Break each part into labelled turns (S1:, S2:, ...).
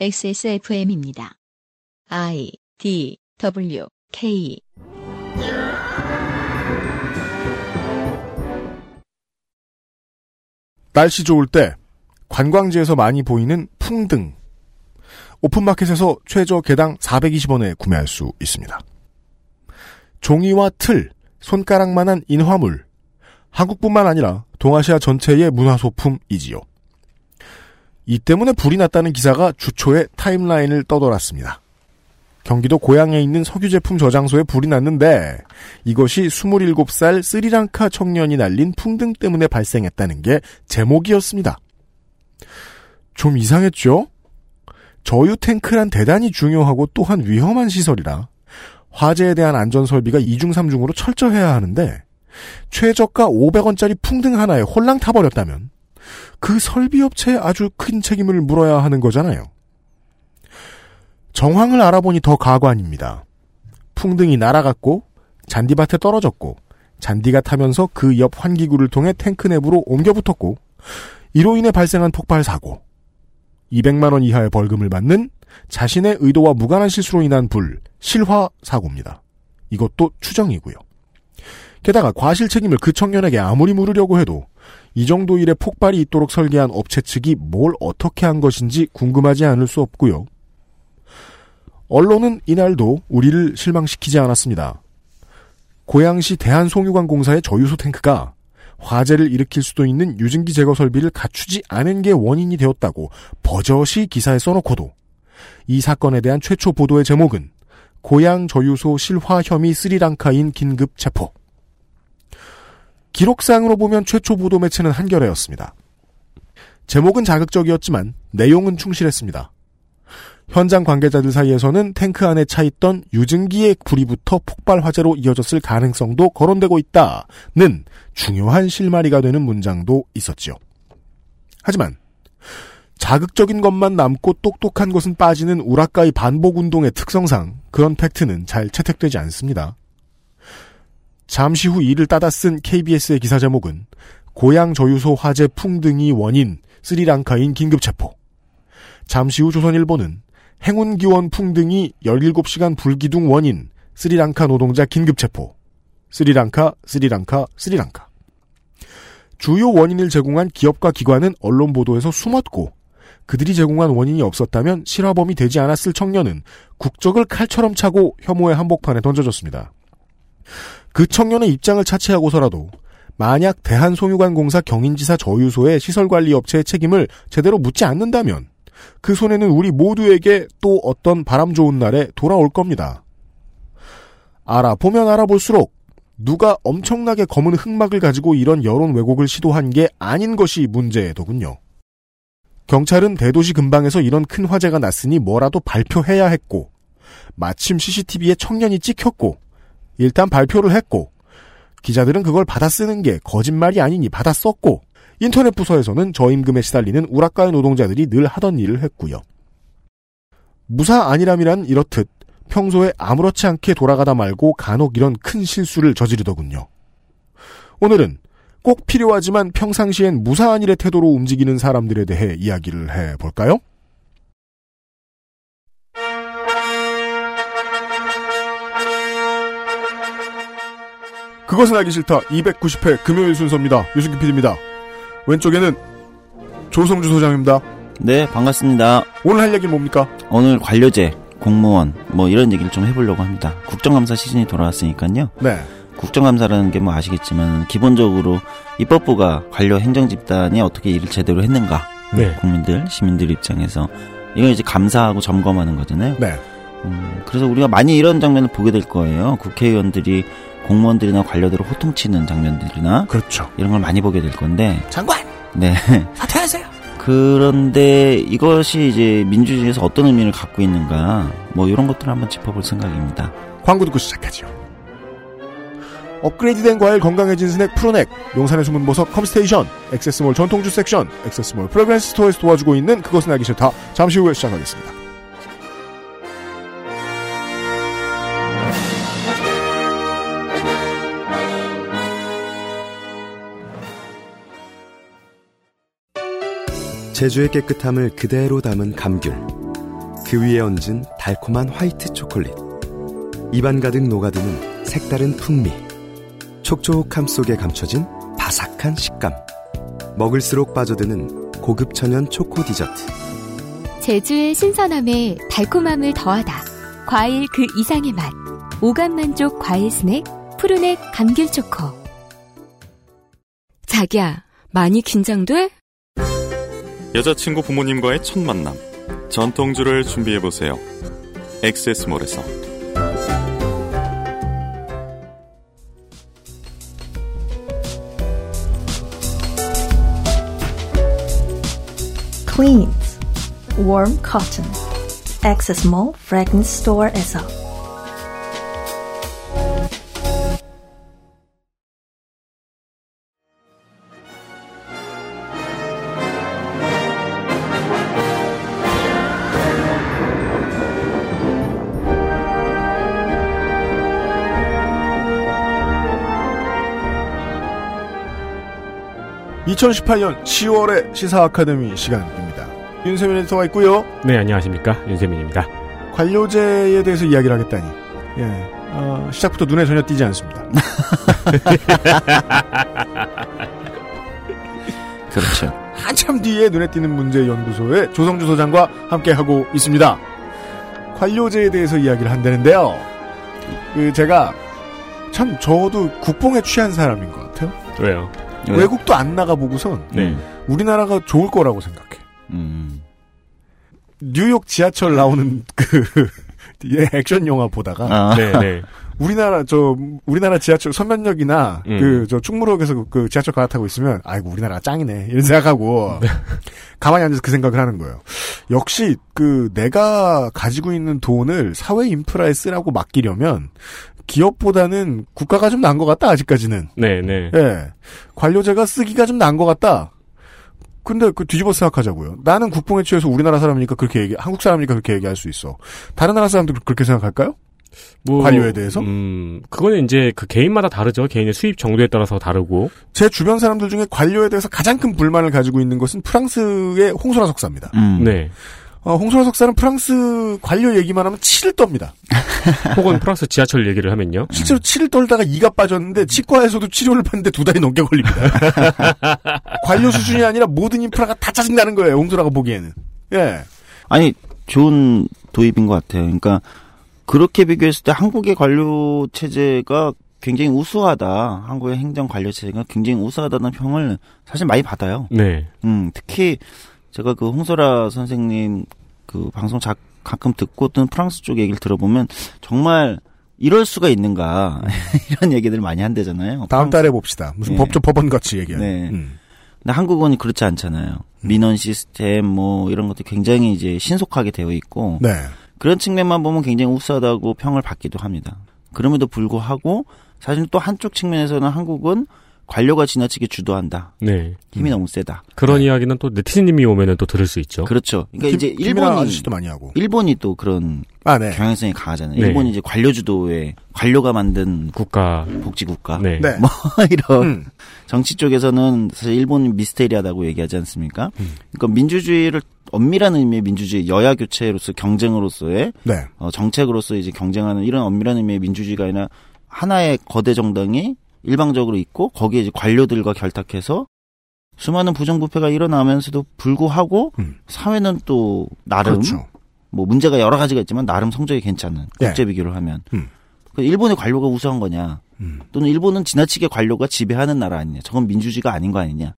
S1: XSFM입니다. I D W K
S2: 날씨 좋을 때 관광지에서 많이 보이는 풍등. 오픈마켓에서 최저 개당 420원에 구매할 수 있습니다. 종이와 틀, 손가락만한 인화물. 한국뿐만 아니라 동아시아 전체의 문화소품이지요. 이 때문에 불이 났다는 기사가 주초에 타임라인을 떠돌았습니다. 경기도 고향에 있는 석유 제품 저장소에 불이 났는데 이것이 27살 스리랑카 청년이 날린 풍등 때문에 발생했다는 게 제목이었습니다. 좀 이상했죠? 저유 탱크란 대단히 중요하고 또한 위험한 시설이라 화재에 대한 안전 설비가 이중삼중으로 철저해야 하는데 최저가 500원짜리 풍등 하나에 홀랑 타버렸다면 그 설비 업체에 아주 큰 책임을 물어야 하는 거잖아요. 정황을 알아보니 더 가관입니다. 풍등이 날아갔고 잔디밭에 떨어졌고 잔디가 타면서 그 옆 환기구를 통해 탱크 내부로 옮겨 붙었고 이로 인해 발생한 폭발 사고 200만 원 이하의 벌금을 받는 자신의 의도와 무관한 실수로 인한 불 실화 사고입니다. 이것도 추정이고요. 게다가 과실 책임을 그 청년에게 아무리 물으려고 해도 이 정도 일에 폭발이 있도록 설계한 업체 측이 뭘 어떻게 한 것인지 궁금하지 않을 수 없고요. 언론은 이날도 우리를 실망시키지 않았습니다. 고양시 대한송유관공사의 저유소 탱크가 화재를 일으킬 수도 있는 유증기 제거 설비를 갖추지 않은 게 원인이 되었다고 버젓이 기사에 써놓고도 이 사건에 대한 최초 보도의 제목은 고양 저유소 실화 혐의 스리랑카인 긴급 체포. 기록상으로 보면 최초 보도 매체는 한겨레였습니다. 제목은 자극적이었지만 내용은 충실했습니다. 현장 관계자들 사이에서는 탱크 안에 차 있던 유증기의 붙어 폭발 화재로 이어졌을 가능성도 거론되고 있다는 중요한 실마리가 되는 문장도 있었지요. 하지만 자극적인 것만 남고 똑똑한 것은 빠지는 우라카이 반복 운동의 특성상 그런 팩트는 잘 채택되지 않습니다. 잠시 후 이를 따다 쓴 KBS의 기사 제목은 고양 저유소 화재 풍등이 원인 스리랑카인 긴급 체포. 잠시 후 조선일보는 행운 기원 풍등이 17시간 불기둥 원인 스리랑카 노동자 긴급 체포. 스리랑카, 스리랑카, 스리랑카. 주요 원인을 제공한 기업과 기관은 언론 보도에서 숨었고 그들이 제공한 원인이 없었다면 실화범이 되지 않았을 청년은 국적을 칼처럼 차고 혐오의 한복판에 던져졌습니다. 그 청년의 입장을 차치하고서라도 만약 대한송유관공사 경인지사 저유소의 시설관리업체의 책임을 제대로 묻지 않는다면 그 손해는 우리 모두에게 또 어떤 바람 좋은 날에 돌아올 겁니다. 알아보면 알아볼수록 누가 엄청나게 검은 흑막을 가지고 이런 여론 왜곡을 시도한 게 아닌 것이 문제더군요. 경찰은 대도시 근방에서 이런 큰 화재가 났으니 뭐라도 발표해야 했고 마침 CCTV에 청년이 찍혔고 일단 발표를 했고 기자들은 그걸 받아 쓰는 게 거짓말이 아니니 받아 썼고 인터넷 부서에서는 저임금에 시달리는 우라카이 노동자들이 늘 하던 일을 했고요. 무사 안일함이란 이렇듯 평소에 아무렇지 않게 돌아가다 말고 간혹 이런 큰 실수를 저지르더군요. 오늘은 꼭 필요하지만 평상시엔 무사한 일의 태도로 움직이는 사람들에 대해 이야기를 해볼까요? 그것은 알기 싫다 290회 금요일 순서입니다. 유승기 PD입니다. 왼쪽에는 조성주 소장입니다.
S3: 네, 반갑습니다.
S2: 오늘 할 얘기는 뭡니까?
S3: 오늘 관료제, 공무원, 뭐 이런 얘기를 좀 해보려고 합니다. 국정감사 시즌이 돌아왔으니까요.
S2: 네.
S3: 국정감사라는 게 뭐 아시겠지만 기본적으로 입법부가 관료 행정 집단이 어떻게 일을 제대로 했는가.
S2: 네.
S3: 국민들, 시민들 입장에서 이걸 이제 감사하고 점검하는 거잖아요.
S2: 네.
S3: 음, 그래서 우리가 많이 이런 장면을 보게 될 거예요. 국회의원들이 공무원들이나 관료들을 호통치는 장면들이나
S2: 그렇죠.
S3: 이런 걸 많이 보게 될 건데
S2: 장관
S3: 네.
S2: 사퇴하세요.
S3: 그런데 이것이 이제 민주주의에서 어떤 의미를 갖고 있는가 뭐 이런 것들을 한번 짚어볼 생각입니다.
S2: 광고 듣고 시작하죠. 업그레이드된 과일 건강해진 스낵 프로넥, 용산의 숨은 보석 컴스테이션, 액세스몰 전통주 섹션, 액세스몰 프레그랜스 스토어에서 도와주고 있는 그것은 알기 싫다. 잠시 후에 시작하겠습니다.
S4: 제주의 깨끗함을 그대로 담은 감귤. 그 위에 얹은 달콤한 화이트 초콜릿. 입안 가득 녹아드는 색다른 풍미. 촉촉함 속에 감춰진 바삭한 식감. 먹을수록 빠져드는 고급 천연 초코 디저트.
S5: 제주의 신선함에 달콤함을 더하다. 과일 그 이상의 맛. 오감 만족 과일 스낵 푸르넥 감귤 초코.
S6: 자기야, 많이 긴장돼?
S7: 여자친구 부모님과의 첫 만남. 전통주를 준비해보세요. 엑세스몰에서.
S8: Cleans Warm Cotton Access Mall Fragrance Store에서
S2: (2018년 10월의) 시사 아카데미 시간입니다 윤세민 에디터가 있고요
S9: 네, 안녕하십니까. 윤세민입니다.
S2: 관료제에 대해서 이야기를 하겠다니 예 어, 시작부터 눈에 전혀 띄지 않습니다
S3: 그렇죠.
S2: 한참 뒤에 눈에 띄는 문제 연구소의 조성주 소장과 함께 하고 있습니다. 관료제에 대해서 이야기를 한다는데요. 그 제가 참 저도 국뽕에 취한 사람인 것 같아요.
S9: 왜요?
S3: 왜?
S2: 외국도 안 나가 보고선
S9: 네.
S2: 우리나라가 좋을 거라고 생각해.
S3: 음.
S2: 뉴욕 지하철 나오는 그 예, 액션 영화 보다가
S3: 아.
S9: 네, 네.
S2: 우리나라 저 우리나라 지하철 서면역이나
S9: 음.
S2: 그저 충무역에서 그, 그 지하철 갈아타고 있으면 아이고 우리나라 짱이네 이런 생각하고
S9: 네.
S2: 가만히 앉아서 그 생각을 하는 거예요. 역시 그 내가 가지고 있는 돈을 사회 인프라에 쓰라고 맡기려면 기업보다는 국가가 좀 나은 것 같다 아직까지는.
S9: 네, 네.
S2: 예, 관료제가 쓰기가 좀 나은 것 같다. 근데 그 뒤집어 생각하자고요. 나는 국뽕에 취해서 우리나라 사람이니까 그렇게 얘기, 한국 사람이니까 그렇게 얘기할 수 있어. 다른 나라 사람들 그렇게 생각할까요?
S9: 뭐,
S2: 관료에 대해서?
S9: 음, 그거는 이제 그 개인마다 다르죠. 개인의 수입 정도에 따라서 다르고.
S2: 제 주변 사람들 중에 관료에 대해서 가장 큰 불만을 가지고 있는 것은 프랑스의 홍소라 석사입니다.
S3: 음.
S9: 네.
S2: 어, 홍소라 석사는 프랑스 관료 얘기만 하면 치를 떱니다.
S9: 혹은 프랑스 지하철 얘기를 하면요.
S2: 실제로 치를 떨다가 이가 빠졌는데 치과에서도 치료를 받는데 두 달이 넘게 걸립니다. 관료 수준이 아니라 모든 인프라가 다 짜증나는 거예요. 홍소라가 보기에는. 예.
S3: 아니 좋은 도입인 것 같아요. 그러니까 그렇게 비교했을 때 한국의 관료 체제가 굉장히 우수하다. 한국의 행정 관료 체제가 굉장히 우수하다는 평을 사실 많이 받아요.
S9: 네.
S3: 음, 특히 제가 그 홍소라 선생님 그 방송 자, 가끔 듣고 또 프랑스 쪽 얘기를 들어보면 정말 이럴 수가 있는가 이런 얘기들 많이 한대잖아요.
S2: 다음 달에 봅시다. 무슨
S3: 예.
S2: 법조 법원 같이 얘기하는.
S3: 네.
S2: 음.
S3: 근데 한국은 그렇지 않잖아요. 민원 시스템 뭐 이런 것도 굉장히 이제 신속하게 되어 있고
S2: 네.
S3: 그런 측면만 보면 굉장히 우수하다고 평을 받기도 합니다. 그럼에도 불구하고 사실 또 한쪽 측면에서는 한국은 관료가 지나치게 주도한다.
S9: 네.
S3: 힘이 너무 세다.
S9: 그런 이야기는 또 네티즌님이 오면은 또 들을 수 있죠.
S3: 그렇죠. 그러니까 이제
S2: 김이나
S3: 일본이
S2: 아저씨도 많이 하고.
S3: 일본이 또 그런
S2: 아, 네.
S3: 경향성이 강하잖아요.
S9: 네.
S3: 일본이 이제 관료 주도의 관료가 만든
S9: 국가.
S3: 복지 국가.
S9: 네.
S2: 네.
S3: 뭐 이런
S2: 음.
S3: 정치 쪽에서는 사실 일본이 미스테리하다고 얘기하지 않습니까?
S2: 음.
S3: 그러니까 민주주의를 엄밀한 의미의 민주주의 여야 교체로서 경쟁으로서의
S2: 네.
S3: 어, 정책으로서 이제 경쟁하는 이런 엄밀한 의미의 민주주의가 아니라 하나의 거대 정당이 일방적으로 있고 거기에 이제 관료들과 결탁해서 수많은 부정부패가 일어나면서도 불구하고
S2: 음.
S3: 사회는 또 나름
S2: 그렇죠.
S3: 뭐 문제가 여러 가지가 있지만 나름 성적이 괜찮은
S2: 네.
S3: 국제 비교를 하면
S2: 음.
S3: 그 일본의 관료가 우수한 거냐
S2: 음.
S3: 또는 일본은 지나치게 관료가 지배하는 나라 아니냐 저건 민주주의가 아닌 거 아니냐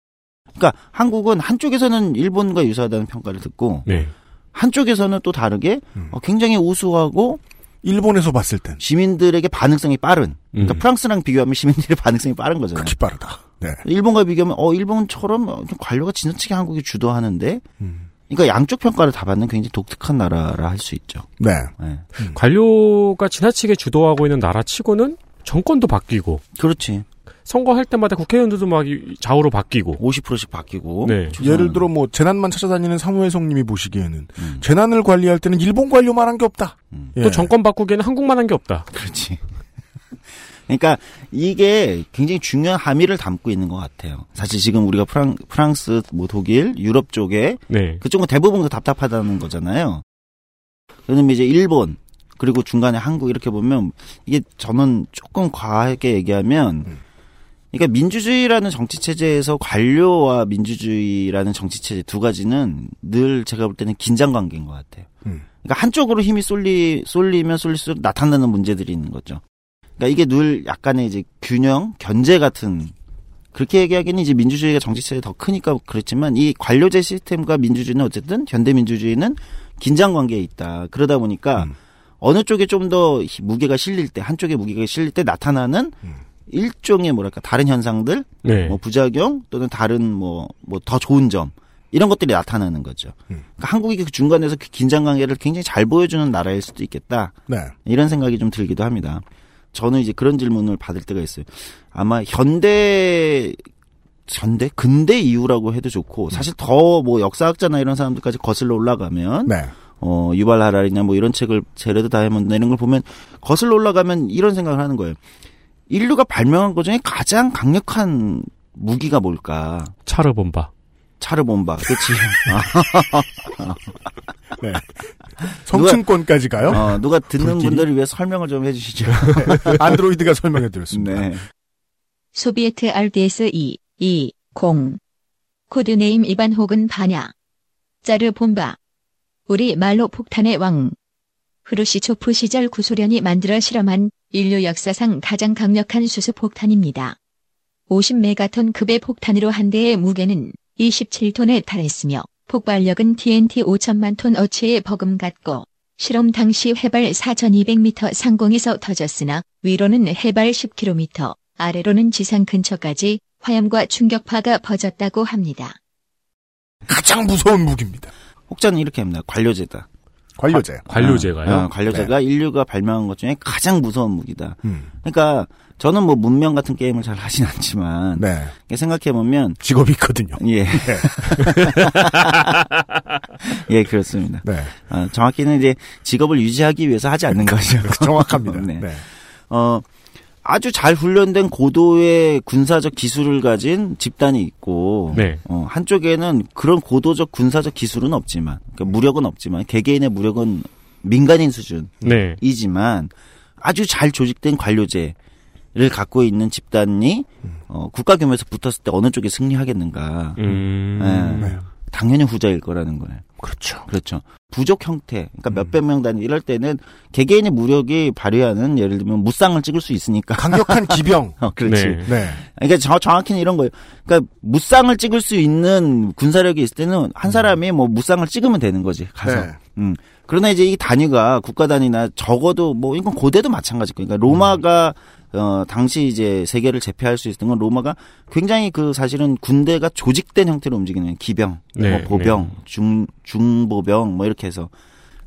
S3: 그러니까 한국은 한쪽에서는 일본과 유사하다는 평가를 듣고
S9: 네.
S3: 한쪽에서는 또 다르게
S2: 음.
S3: 어, 굉장히 우수하고
S2: 일본에서 봤을 땐
S3: 시민들에게 반응성이 빠른 그러니까
S9: 음.
S3: 프랑스랑 비교하면 시민들의 반응성이 빠른 거잖아요.
S2: 극히 빠르다. 네.
S3: 일본과 비교하면 어 일본처럼 어, 좀 관료가 지나치게 한국이 주도하는데
S2: 음.
S3: 그러니까 양쪽 평가를 다 받는 굉장히 독특한 나라라 할 수 있죠.
S2: 네.
S3: 네.
S9: 관료가 지나치게 주도하고 있는 나라 치고는 정권도 바뀌고
S3: 그렇지.
S9: 선거할 때마다 국회의원들도 막 이- 좌우로 바뀌고
S3: 50%씩 바뀌고.
S9: 네.
S2: 예를 들어 뭐 재난만 찾아다니는 사무회성 님이 보시기에는
S3: 음.
S2: 재난을 관리할 때는 일본 관료만 한 게 없다.
S3: 음.
S2: 예.
S9: 또 정권 바꾸기에는 한국만 한 게 없다.
S3: 그렇지. 그러니까 이게 굉장히 중요한 함의를 담고 있는 것 같아요. 사실 지금 우리가 프랑, 프랑스, 뭐 독일, 유럽 쪽에
S9: 네.
S3: 그쪽은 대부분 다 답답하다는 거잖아요. 그다음에 이제 일본 그리고 중간에 한국 이렇게 보면 이게 저는 조금 과하게 얘기하면
S2: 음.
S3: 그러니까 민주주의라는 정치 체제에서 관료와 민주주의라는 정치 체제 두 가지는 늘 제가 볼 때는 긴장 관계인 것 같아요.
S2: 음.
S3: 그러니까 한쪽으로 힘이 쏠리 쏠리면 쏠릴수록 나타나는 문제들이 있는 거죠. 그러니까 이게 늘 약간의 이제 균형, 견제 같은 그렇게 얘기하기는 이제 민주주의가 정치 체제 더 크니까 그렇지만 이 관료제 시스템과 민주주의는 어쨌든 현대 민주주의는 긴장 관계에 있다. 그러다 보니까
S2: 음.
S3: 어느 쪽에 좀 더 무게가 실릴 때 한쪽에 무게가 실릴 때 나타나는
S2: 음.
S3: 일종의 뭐랄까 다른 현상들,
S9: 네.
S3: 뭐 부작용 또는 다른 뭐 뭐 더 좋은 점 이런 것들이 나타나는 거죠.
S2: 음.
S3: 그러니까 한국이 그 중간에서 그 긴장 관계를 굉장히 잘 보여주는 나라일 수도 있겠다.
S2: 네.
S3: 이런 생각이 좀 들기도 합니다. 저는 이제 그런 질문을 받을 때가 있어요. 아마 현대 현대 근대 이후라고 해도 좋고 사실 더 뭐 역사학자나 이런 사람들까지 거슬러 올라가면
S2: 네.
S3: 어 유발 하라리나 뭐 이런 책을 제레드 다이아몬드 이런 걸 보면 거슬러 올라가면 이런 생각을 하는 거예요. 인류가 발명한 것 중에 가장 강력한 무기가 뭘까?
S9: 차르본바.
S3: 차르본바. 그렇지.
S2: 네. 성층권까지 가요?
S3: 어, 누가 듣는
S2: 불길이?
S3: 분들을 위해 설명을 좀 해주시죠.
S2: 안드로이드가 설명해 드렸습니다.
S3: 네.
S1: 소비에트 RDS 2, 2, 0. Code name 이반 혹은 반야. 짜르 봄바. 우리 말로 폭탄의 왕. 후르시초프 시절 구소련이 만들어 실험한 인류 역사상 가장 강력한 수소폭탄입니다. 50메가톤 급의 폭탄으로 한 대의 무게는 27톤에 달했으며 폭발력은 TNT 5천만 톤 어치에 버금갔고 실험 당시 해발 4,200m 상공에서 터졌으나 위로는 해발 10km, 아래로는 지상 근처까지 화염과 충격파가 퍼졌다고 합니다.
S2: 가장 무서운 무기입니다.
S3: 혹자는 이렇게 합니다. 관료제다.
S2: 관료제.
S9: 관료제가요?
S3: 어, 관료제가 인류가 발명한 것 중에 가장 무서운 무기다.
S2: 음.
S3: 그러니까 저는 뭐 문명 같은 게임을 잘 하진 않지만
S2: 네.
S3: 생각해 보면
S2: 직업이 있거든요.
S3: 예. 예, 그렇습니다.
S2: 네.
S3: 어, 정확히는 이제 직업을 유지하기 위해서 하지 않는 거죠.
S2: 정확합니다.
S3: 네.
S2: 네.
S3: 어, 아주 잘 훈련된 고도의 군사적 기술을 가진 집단이 있고,
S9: 네.
S3: 어, 한쪽에는 그런 고도적 군사적 기술은 없지만, 그러니까 무력은 없지만, 개개인의 무력은 민간인
S9: 네.
S3: 수준이지만, 아주 잘 조직된 관료제 를 갖고 있는 집단이, 어, 국가 규모에서 붙었을 때 어느 쪽이 승리하겠는가.
S9: 음.
S3: 네.
S2: 네.
S3: 당연히 후자일 거라는 거예요.
S2: 그렇죠.
S3: 그렇죠. 부족 형태, 그러니까
S2: 음.
S3: 몇백 명 단위 이럴 때는 개개인의 무력이 발휘하는 예를 들면 무쌍을 찍을 수 있으니까.
S2: 강력한 기병.
S3: 어, 그렇지.
S9: 네.
S2: 네.
S3: 그러니까 저, 정확히는 이런 거예요. 그러니까 무쌍을 찍을 수 있는 군사력이 있을 때는 한 사람이 뭐 무쌍을 찍으면 되는 거지 가서.
S2: 네.
S3: 음. 그러나 이제 이 단위가 국가 단위나 적어도 뭐 이건 고대도 마찬가지고, 그러니까 로마가 어 당시 이제 세계를 제패할 수 있었던 건 로마가 굉장히 그 사실은 군대가 조직된 형태로 움직이는 기병,
S9: 네,
S3: 뭐 보병, 중 중보병 뭐 이렇게 해서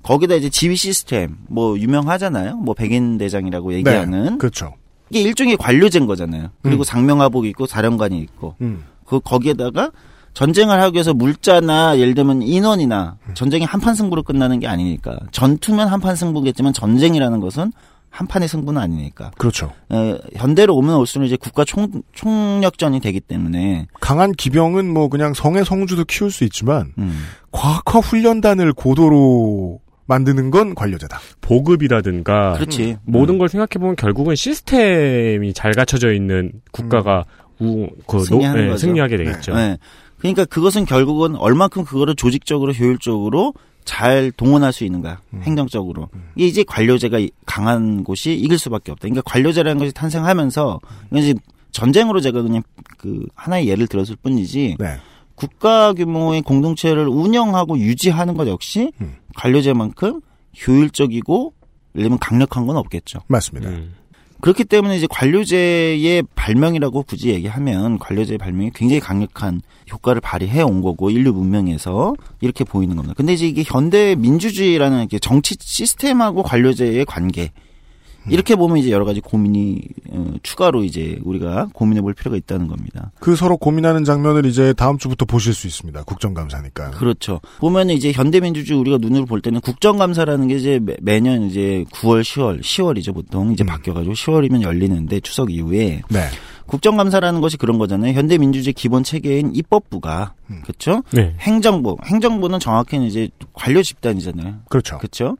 S3: 거기다 이제 지휘 시스템 뭐 유명하잖아요. 뭐 백인 대장이라고 얘기하는
S2: 그렇죠.
S3: 이게 일종의 관료제인 거잖아요. 그리고
S2: 음.
S3: 상명하복이 있고 사령관이 있고
S2: 음.
S3: 그 거기에다가 전쟁을 하기 위해서 물자나 예를 들면 인원이나
S2: 음.
S3: 전쟁이 한판 승부로 끝나는 게 아니니까 전투면 한판 승부겠지만 전쟁이라는 것은 한 판의 승부는 아니니까
S2: 그렇죠.
S3: 에, 현대로 오면 올수록 이제 국가 총 총력전이 되기 때문에
S2: 강한 기병은 뭐 그냥 성의 성주도 키울 수 있지만
S3: 음,
S2: 과학화 훈련단을 고도로 만드는 건 관료제다.
S9: 보급이라든가
S3: 그렇지
S9: 아, 모든 걸 생각해 보면 결국은 시스템이 잘 갖춰져 있는 국가가 우, 그
S3: 승리하는
S9: 노- 네,
S3: 거죠.
S9: 승리하게 되겠죠.
S3: 네. 그러니까 그것은 결국은 얼만큼 그거를 조직적으로 효율적으로 잘 동원할 수 있는가
S2: 음.
S3: 행정적으로 이게 이제 관료제가 이- 강한 곳이 이길 수밖에 없다. 그러니까 관료제라는 것이 탄생하면서 이제 전쟁으로 제가 그냥 그 하나의 예를 들었을 뿐이지
S2: 네.
S3: 국가 규모의 공동체를 운영하고 유지하는 것 역시
S2: 음.
S3: 관료제만큼 효율적이고 예를 들면 강력한 건 없겠죠.
S2: 맞습니다.
S9: 음.
S3: 그렇기 때문에 이제 관료제의 발명이라고 굳이 얘기하면 관료제의 발명이 굉장히 강력한 효과를 발휘해 온 거고 인류 문명에서 이렇게 보이는 겁니다. 근데 이제 이게 현대 민주주의라는 이렇게 정치 시스템하고 관료제의 관계 이렇게 보면 이제 여러 가지 고민이 어, 추가로 이제 우리가 고민해 볼 필요가 있다는 겁니다.
S2: 그 서로 고민하는 장면을 이제 다음 주부터 보실 수 있습니다. 국정감사니까.
S3: 그렇죠. 보면은 이제 현대민주주의 우리가 눈으로 볼 때는 국정감사라는 게 이제 매- 매년 이제 9월, 10월, 10월이죠 보통 이제
S2: 음.
S3: 바뀌어가지고 10월이면 열리는데 추석 이후에
S2: 네.
S3: 국정감사라는 것이 그런 거잖아요. 현대민주주의 기본 체계인 입법부가 그렇죠.
S9: 네.
S3: 행정부, 행정부는 정확히는 이제 관료 집단이잖아요.
S2: 그렇죠.
S3: 그렇죠.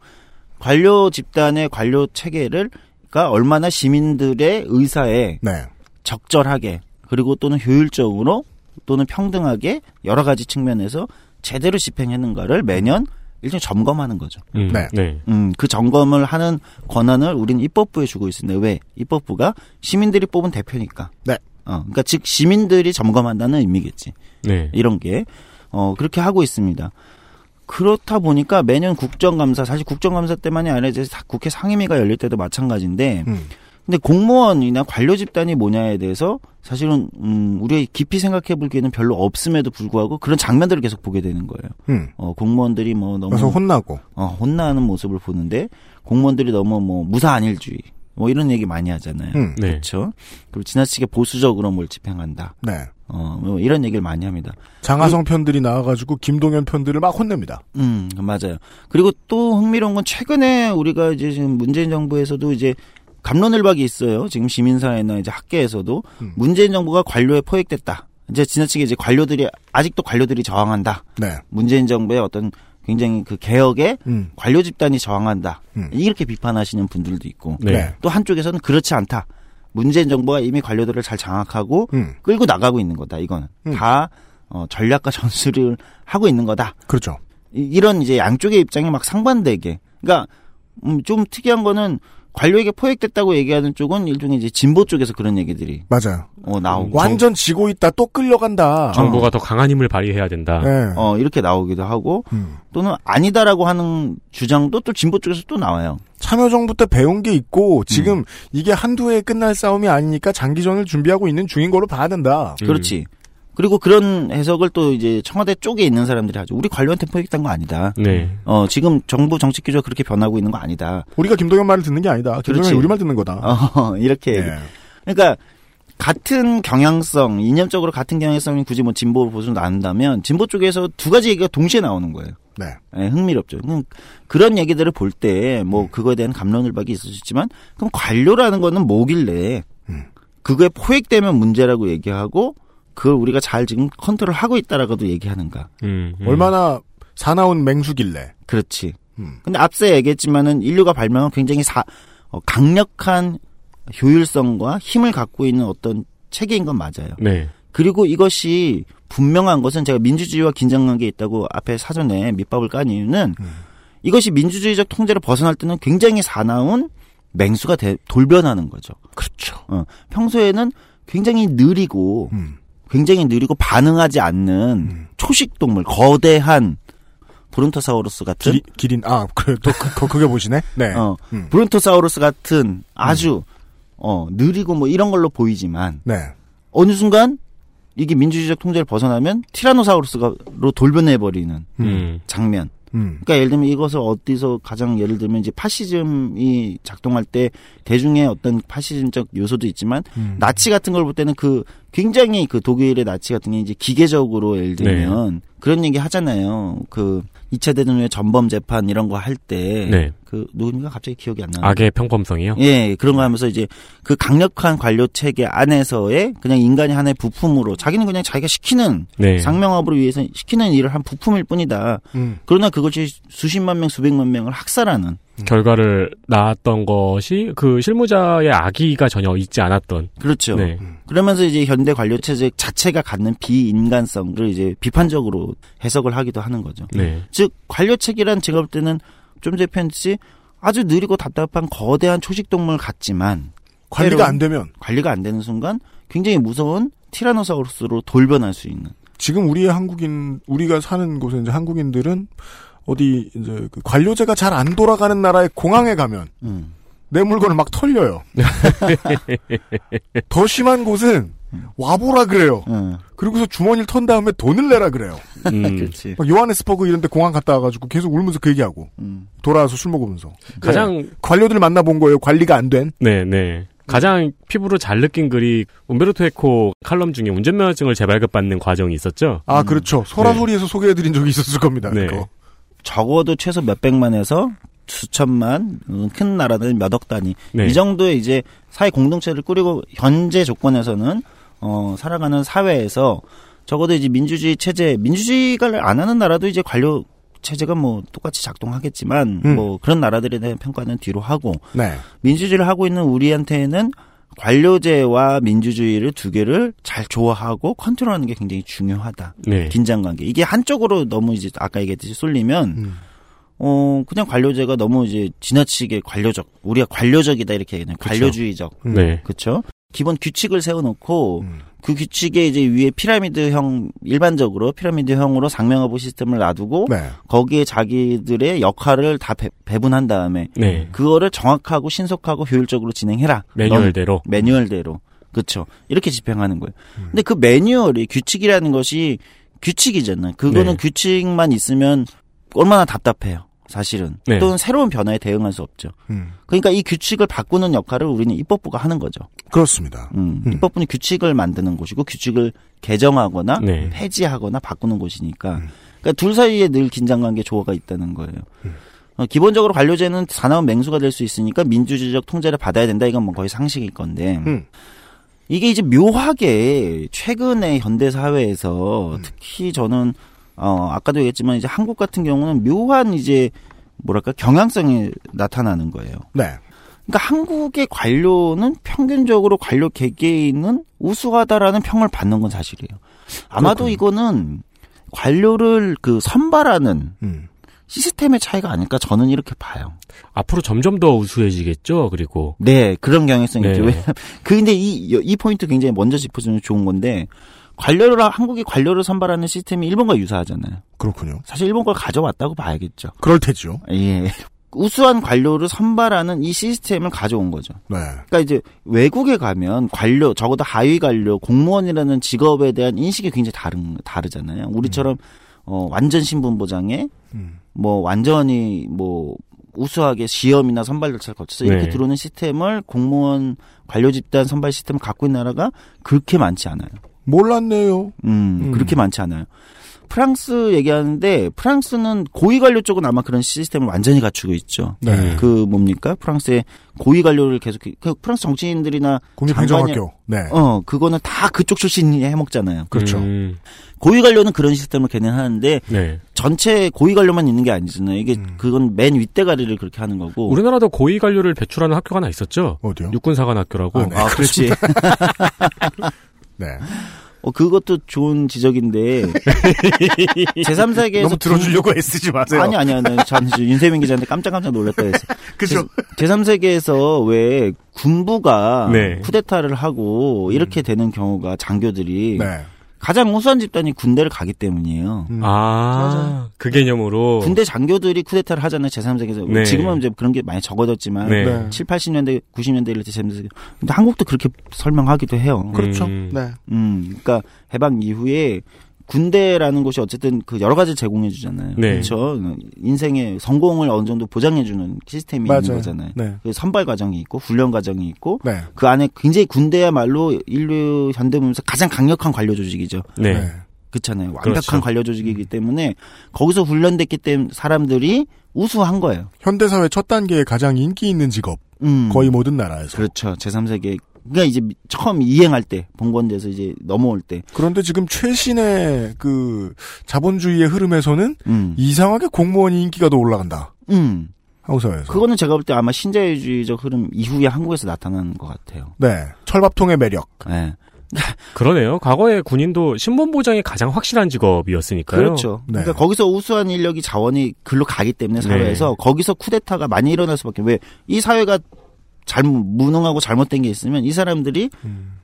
S3: 관료 집단의 관료 체계를가 얼마나 시민들의 의사에
S2: 네.
S3: 적절하게 그리고 또는 효율적으로 또는 평등하게 여러 가지 측면에서 제대로 집행했는가를 매년 일종의 점검하는 거죠.
S9: 음,
S2: 네.
S9: 네.
S3: 음, 그 점검을 하는 권한을 우리는 입법부에 주고 있습니다. 왜? 입법부가 시민들이 뽑은 대표니까.
S2: 네.
S3: 어, 그러니까 즉 시민들이 점검한다는 의미겠지.
S9: 네.
S3: 이런 게 어, 그렇게 하고 있습니다. 그렇다 보니까 매년 국정감사 사실 국정감사 때만이 아니라 이제 사- 국회 상임위가 열릴 때도 마찬가지인데
S2: 음.
S3: 근데 공무원이나 관료 집단이 뭐냐에 대해서 사실은 음 우리가 깊이 생각해 볼 기회는 별로 없음에도 불구하고 그런 장면들을 계속 보게 되는 거예요.
S2: 음.
S3: 어 공무원들이 뭐 너무
S2: 그래서 혼나고.
S3: 어, 혼나는 모습을 보는데 공무원들이 너무 뭐 무사 안일주의 뭐 이런 얘기 많이 하잖아요.
S2: 음.
S9: 네.
S3: 그렇죠. 그리고 지나치게 보수적으로 뭘 집행한다.
S2: 네.
S3: 어, 뭐 이런 얘기를 많이 합니다.
S2: 장하성 편들이 나와가지고 김동연 편들을 막 혼냅니다.
S3: 음, 맞아요. 그리고 또 흥미로운 건 최근에 우리가 이제 지금 문재인 정부에서도 이제 감론을박이 있어요. 지금 시민사회나 이제 학계에서도
S2: 음.
S3: 문재인 정부가 관료에 포획됐다. 이제 지나치게 이제 관료들이 아직도 관료들이 저항한다.
S2: 네.
S3: 문재인 정부의 어떤 굉장히 그 개혁에
S2: 음.
S3: 관료 집단이 저항한다.
S2: 음.
S3: 이렇게 비판하시는 분들도 있고
S9: 네.
S2: 네.
S3: 또 한쪽에서는 그렇지 않다. 문재인 정부가 이미 관료들을 잘 장악하고
S2: 음.
S3: 끌고 나가고 있는 거다. 이거는
S2: 음.
S3: 다 어, 전략과 전술을 하고 있는 거다.
S2: 그렇죠.
S3: 이- 이런 이제 양쪽의 입장이 막 상반되게. 그러니까 음, 좀 특이한 거는 관료에게 포획됐다고 얘기하는 쪽은 일종의 이제 진보 쪽에서 그런 얘기들이
S2: 맞아요.
S3: 어, 나오고
S2: 완전 지고 있다. 또 끌려간다.
S9: 정부가 더 강한 힘을 발휘해야 된다.
S2: 네.
S3: 어, 이렇게 나오기도 하고
S2: 음.
S3: 또는 아니다라고 하는 주장도 또 진보 쪽에서 또 나와요.
S2: 참여정부 때 배운 게 있고 지금 이게 한두 해에 끝날 싸움이 아니니까 장기전을 준비하고 있는 중인 거로 봐야 된다.
S9: 음.
S3: 그렇지. 그리고 그런 해석을 또 이제 청와대 쪽에 있는 사람들이 하죠. 우리 관료한테 포획된 거 아니다.
S9: 네.
S3: 어, 지금 정부 정책 기조가 그렇게 변하고 있는 거 아니다.
S2: 우리가 김동연 말을 듣는 게 아니다. 김동연이
S3: 그렇지.
S2: 우리 말 듣는 거다.
S3: 어, 이렇게.
S2: 네.
S3: 그러니까 같은 경향성, 이념적으로 같은 경향성이 굳이 뭐 진보 보수 나눈다면 진보 쪽에서 두 가지 얘기가 동시에 나오는 거예요.
S2: 네.
S3: 예, 흥미롭죠. 음, 그런 얘기들을 볼때
S2: 음.
S3: 뭐 그거에 대한 감론을박이 있을 수 있지만 그럼 관료라는 거는 뭐길래
S2: 음.
S3: 그거에 포획되면 문제라고 얘기하고 그걸 우리가 잘 지금 컨트롤하고 있다라고도 얘기하는가.
S9: 음, 음.
S2: 얼마나 사나운 맹수길래.
S3: 그렇지.
S2: 음.
S3: 근데 앞서 얘기했지만은 인류가 발명한 굉장히 사, 어, 강력한 효율성과 힘을 갖고 있는 어떤 체계인 건 맞아요.
S9: 네.
S3: 그리고 이것이 분명한 것은 제가 민주주의와 긴장관계에 있다고 앞에 사전에 밑밥을 깐 이유는
S2: 음.
S3: 이것이 민주주의적 통제를 벗어날 때는 굉장히 사나운 맹수가 돼- 돌변하는 거죠.
S2: 그렇죠.
S3: 어, 평소에는 굉장히 느리고
S2: 음.
S3: 굉장히 느리고 반응하지 않는
S2: 음.
S3: 초식 동물 거대한 브론토사우루스 같은
S2: 기, 기린, 아, 그래, 또, 그, 그, 그게 보시네? 네.
S3: 어,
S2: 음.
S3: 브론토사우루스 같은 아주 어 느리고 뭐 이런 걸로 보이지만
S2: 네.
S3: 어느 순간 이게 민주주의적 통제를 벗어나면 티라노사우루스가로 돌변해 버리는
S9: 음.
S3: 장면.
S2: 음.
S3: 그러니까 예를 들면 이것을 어디서 가장 예를 들면 이제 파시즘이 작동할 때 대중의 어떤 파시즘적 요소도 있지만
S2: 음.
S3: 나치 같은 걸 볼 때는 그 굉장히 그 독일의 나치 같은 게 이제 기계적으로 예를 들면 그런 얘기 하잖아요. 그 2차 대전 후에 전범 재판 이런 거 할때
S9: 네.
S3: 그 누군가 갑자기 기억이 안 나는데
S9: 악의 평범성이요?
S3: 예, 그런 거 하면서 이제 그 강력한 관료 체계 안에서의 그냥 인간이 하나의 부품으로 자기는 그냥 자기가 시키는
S9: 네.
S3: 상명업을 위해서 시키는 일을 한 부품일 뿐이다.
S2: 음.
S3: 그러나 그것이 수십만 명, 수백만 명을 학살하는
S9: 결과를 낳았던 것이 그 실무자의 악의가 전혀 있지 않았던.
S3: 그렇죠.
S9: 네.
S3: 그러면서 이제 현대 관료 체제 자체가 갖는 비인간성을 이제 비판적으로 해석을 하기도 하는 거죠.
S9: 네.
S3: 즉 관료 체계란 제가 볼 때는 좀 전에 표현했듯이 아주 느리고 답답한 거대한 초식 동물 같지만
S2: 관리가 안 되면
S3: 관리가 안 되는 순간 굉장히 무서운 티라노사우루스로 돌변할 수 있는.
S2: 지금 우리의 한국인 우리가 사는 곳에 이제 한국인들은 어디 이제 그 관료제가 잘 안 돌아가는 나라의 공항에 가면
S3: 음.
S2: 내 물건을 막 털려요. 더 심한 곳은 와보라 그래요.
S3: 음.
S2: 그리고서 주머니를 턴 다음에 돈을 내라 그래요.
S9: 음.
S3: 그렇지.
S2: 막 요하네스버그 이런데 공항 갔다 와가지고 계속 울면서 그 얘기하고
S3: 음.
S2: 돌아와서 술 먹으면서
S9: 가장
S2: 관료들 만나본 거예요. 관리가 안 된.
S9: 네, 네. 가장 피부로 잘 느낀 글이 um베르토 에코 칼럼 중에 운전면허증을 재발급받는 과정이 있었죠.
S2: 아
S3: 음.
S2: 그렇죠. 소라소리에서 소개해드린 적이 있었을 겁니다.
S9: 네.
S2: 그거.
S3: 적어도 최소 몇백만에서 수천만 음, 큰 나라는 몇억 단위
S9: 네.
S3: 이 정도의 이제 사회 공동체를 꾸리고 현재 조건에서는 어 살아가는 사회에서 적어도 이제 민주주의 체제 민주주의가 안 하는 나라도 이제 관료 체제가 뭐 똑같이 작동하겠지만
S2: 음.
S3: 뭐 그런 나라들에 대한 평가는 뒤로 하고
S2: 네.
S3: 민주주의를 하고 있는 우리한테는 관료제와 민주주의를 두 개를 잘 조화하고 컨트롤하는 게 굉장히 중요하다.
S9: 네.
S3: 긴장 관계. 이게 한쪽으로 너무 이제 아까 얘기했듯이 쏠리면
S2: 음.
S3: 어 그냥 관료제가 너무 이제 지나치게 관료적. 우리가 관료적이다 이렇게.
S2: 그쵸.
S3: 관료주의적.
S2: 음.
S9: 네.
S3: 그렇죠? 기본 규칙을 세워놓고
S2: 음.
S3: 그 규칙에 이제 위에 피라미드형 일반적으로 피라미드형으로 상명하부 시스템을 놔두고
S2: 네.
S3: 거기에 자기들의 역할을 다 배, 배분한 다음에
S9: 네.
S3: 그거를 정확하고 신속하고 효율적으로 진행해라. 넌
S9: 매뉴얼대로.
S3: 매뉴얼대로. 그렇죠. 이렇게 집행하는 거예요.
S2: 음.
S3: 근데 그 매뉴얼이 규칙이라는 것이 규칙이잖아요. 그거는
S9: 네.
S3: 규칙만 있으면 얼마나 답답해요. 사실은.
S9: 네.
S3: 또는 새로운 변화에 대응할 수 없죠.
S2: 음.
S3: 그러니까 이 규칙을 바꾸는 역할을 우리는 입법부가 하는 거죠.
S2: 그렇습니다.
S3: 음,
S2: 음.
S3: 입법부는 규칙을 만드는 곳이고 규칙을 개정하거나
S9: 네.
S3: 폐지하거나 바꾸는 곳이니까.
S2: 음.
S3: 그러니까 둘 사이에 늘 긴장관계 조화가 있다는 거예요.
S2: 음.
S3: 어, 기본적으로 관료제는 사나운 맹수가 될 수 있으니까 민주주의적 통제를 받아야 된다. 이건 뭐 거의 상식일 건데.
S2: 음.
S3: 이게 이제 묘하게 최근의 현대 사회에서
S2: 음.
S3: 특히 저는 어 아까도 얘기했지만 이제 한국 같은 경우는 묘한 이제 뭐랄까 경향성이 나타나는 거예요.
S2: 네.
S3: 그러니까 한국의 관료는 평균적으로 관료 개개인은 우수하다라는 평을 받는 건 사실이에요. 아마도
S2: 그렇군요.
S3: 이거는 관료를 그 선발하는
S2: 음.
S3: 시스템의 차이가 아닐까 저는 이렇게 봐요.
S9: 앞으로 점점 더 우수해지겠죠. 그리고
S3: 네, 그런 경향성이 있죠.
S9: 네.
S3: 왜냐면 그 근데 이 이 포인트 굉장히 먼저 짚어주면 좋은 건데 관료를 한국이 관료를 선발하는 시스템이 일본과 유사하잖아요.
S2: 그렇군요.
S3: 사실 일본 걸 가져왔다고 봐야겠죠.
S2: 그럴 테죠.
S3: 예. 우수한 관료를 선발하는 이 시스템을 가져온 거죠.
S2: 네.
S3: 그러니까 이제 외국에 가면 관료 적어도 하위 관료 공무원이라는 직업에 대한 인식이 굉장히 다른 다르잖아요. 우리처럼 어 완전 신분 보장에
S2: 음.
S3: 뭐 완전히 뭐 우수하게 시험이나 선발 절차를 거쳐서 이렇게
S9: 네.
S3: 들어오는 시스템을 공무원 관료 집단 선발 시스템을 갖고 있는 나라가 그렇게 많지 않아요.
S2: 몰랐네요.
S3: 음,
S2: 음.
S3: 그렇게 많지 않아요. 프랑스 얘기하는데 프랑스는 고위 관료 쪽은 아마 그런 시스템을 완전히 갖추고 있죠.
S2: 네.
S3: 그 뭡니까? 프랑스의 고위 관료를 계속 그 프랑스 정치인들이나
S2: 국립행정학교. 네.
S3: 어 그거는 다 그쪽 출신이 해먹잖아요.
S2: 그렇죠.
S9: 음,
S3: 고위 관료는 그런 시스템을 걔는 하는데
S9: 네.
S3: 전체 고위 관료만 있는 게 아니잖아요. 이게
S2: 음.
S3: 그건 맨 윗대가리를 그렇게 하는 거고.
S9: 우리나라도 고위 관료를 배출하는 학교가 하나 있었죠.
S2: 어디요?
S9: 육군사관학교라고.
S2: 아, 네.
S3: 아, 그렇지.
S2: 네.
S3: 어, 그것도 좋은 지적인데. 제3세계에서.
S2: 너무 들어주려고 애쓰지 마세요.
S3: 아니, 아니, 아니. 전 윤세민 기자한테 깜짝깜짝 놀랐다 했어.
S2: 그죠?
S3: 제3세계에서 왜 군부가
S9: 네.
S3: 쿠데타를 하고 이렇게 되는 경우가 장교들이
S2: 네.
S3: 가장 우수한 집단이 군대를 가기 때문이에요.
S2: 음.
S9: 아, 그 개념으로.
S3: 군대 장교들이 쿠데타를 하잖아요. 제3세계에서.
S9: 네.
S3: 지금은 이제 그런 게 많이 적어졌지만.
S9: 네.
S2: 네.
S3: 7, 80년대, 90년대 이럴 때 제3세계. 근데 한국도 그렇게 설명하기도 해요.
S2: 그렇죠.
S9: 음.
S2: 네.
S3: 음, 그러니까 해방 이후에 군대라는 곳이 어쨌든 그 여러 가지 제공해 주잖아요.
S9: 네.
S3: 그렇죠. 인생의 성공을 어느 정도 보장해 주는 시스템이 있는
S2: 맞아요.
S3: 거잖아요.
S2: 네.
S3: 그 선발 과정이 있고 훈련 과정이 있고
S2: 네.
S3: 그 안에 굉장히 군대야말로 인류 현대문에서 가장 강력한 관료 조직이죠.
S9: 네.
S3: 그렇잖아요. 완벽한
S9: 그렇죠.
S3: 관료 조직이기 때문에 거기서 훈련됐기 때문에 사람들이 우수한 거예요.
S2: 현대사회 첫 단계에 가장 인기 있는 직업.
S3: 음.
S2: 거의 모든 나라에서.
S3: 그렇죠. 제3세계 그러니까 이제 처음 이행할 때 본건대에서 이제 넘어올 때
S2: 그런데 지금 최신의 그 자본주의의 흐름에서는
S3: 음.
S2: 이상하게 공무원이 인기가 더 올라간다.
S3: 음.
S2: 한국 사회에서.
S3: 그거는 제가 볼 때 아마 신자유주의적 흐름 이후에 한국에서 나타나는 것 같아요.
S2: 네. 철밥통의 매력.
S3: 네.
S9: 그러네요. 과거에 군인도 신분 보장이 가장 확실한 직업이었으니까요.
S3: 그렇죠.
S2: 네.
S3: 그러니까 거기서 우수한 인력이 자원이 글로 가기 때문에
S9: 네.
S3: 사회에서 거기서 쿠데타가 많이 일어날 수밖에 왜 이 사회가 잘못 무능하고 잘못된 게 있으면 이 사람들이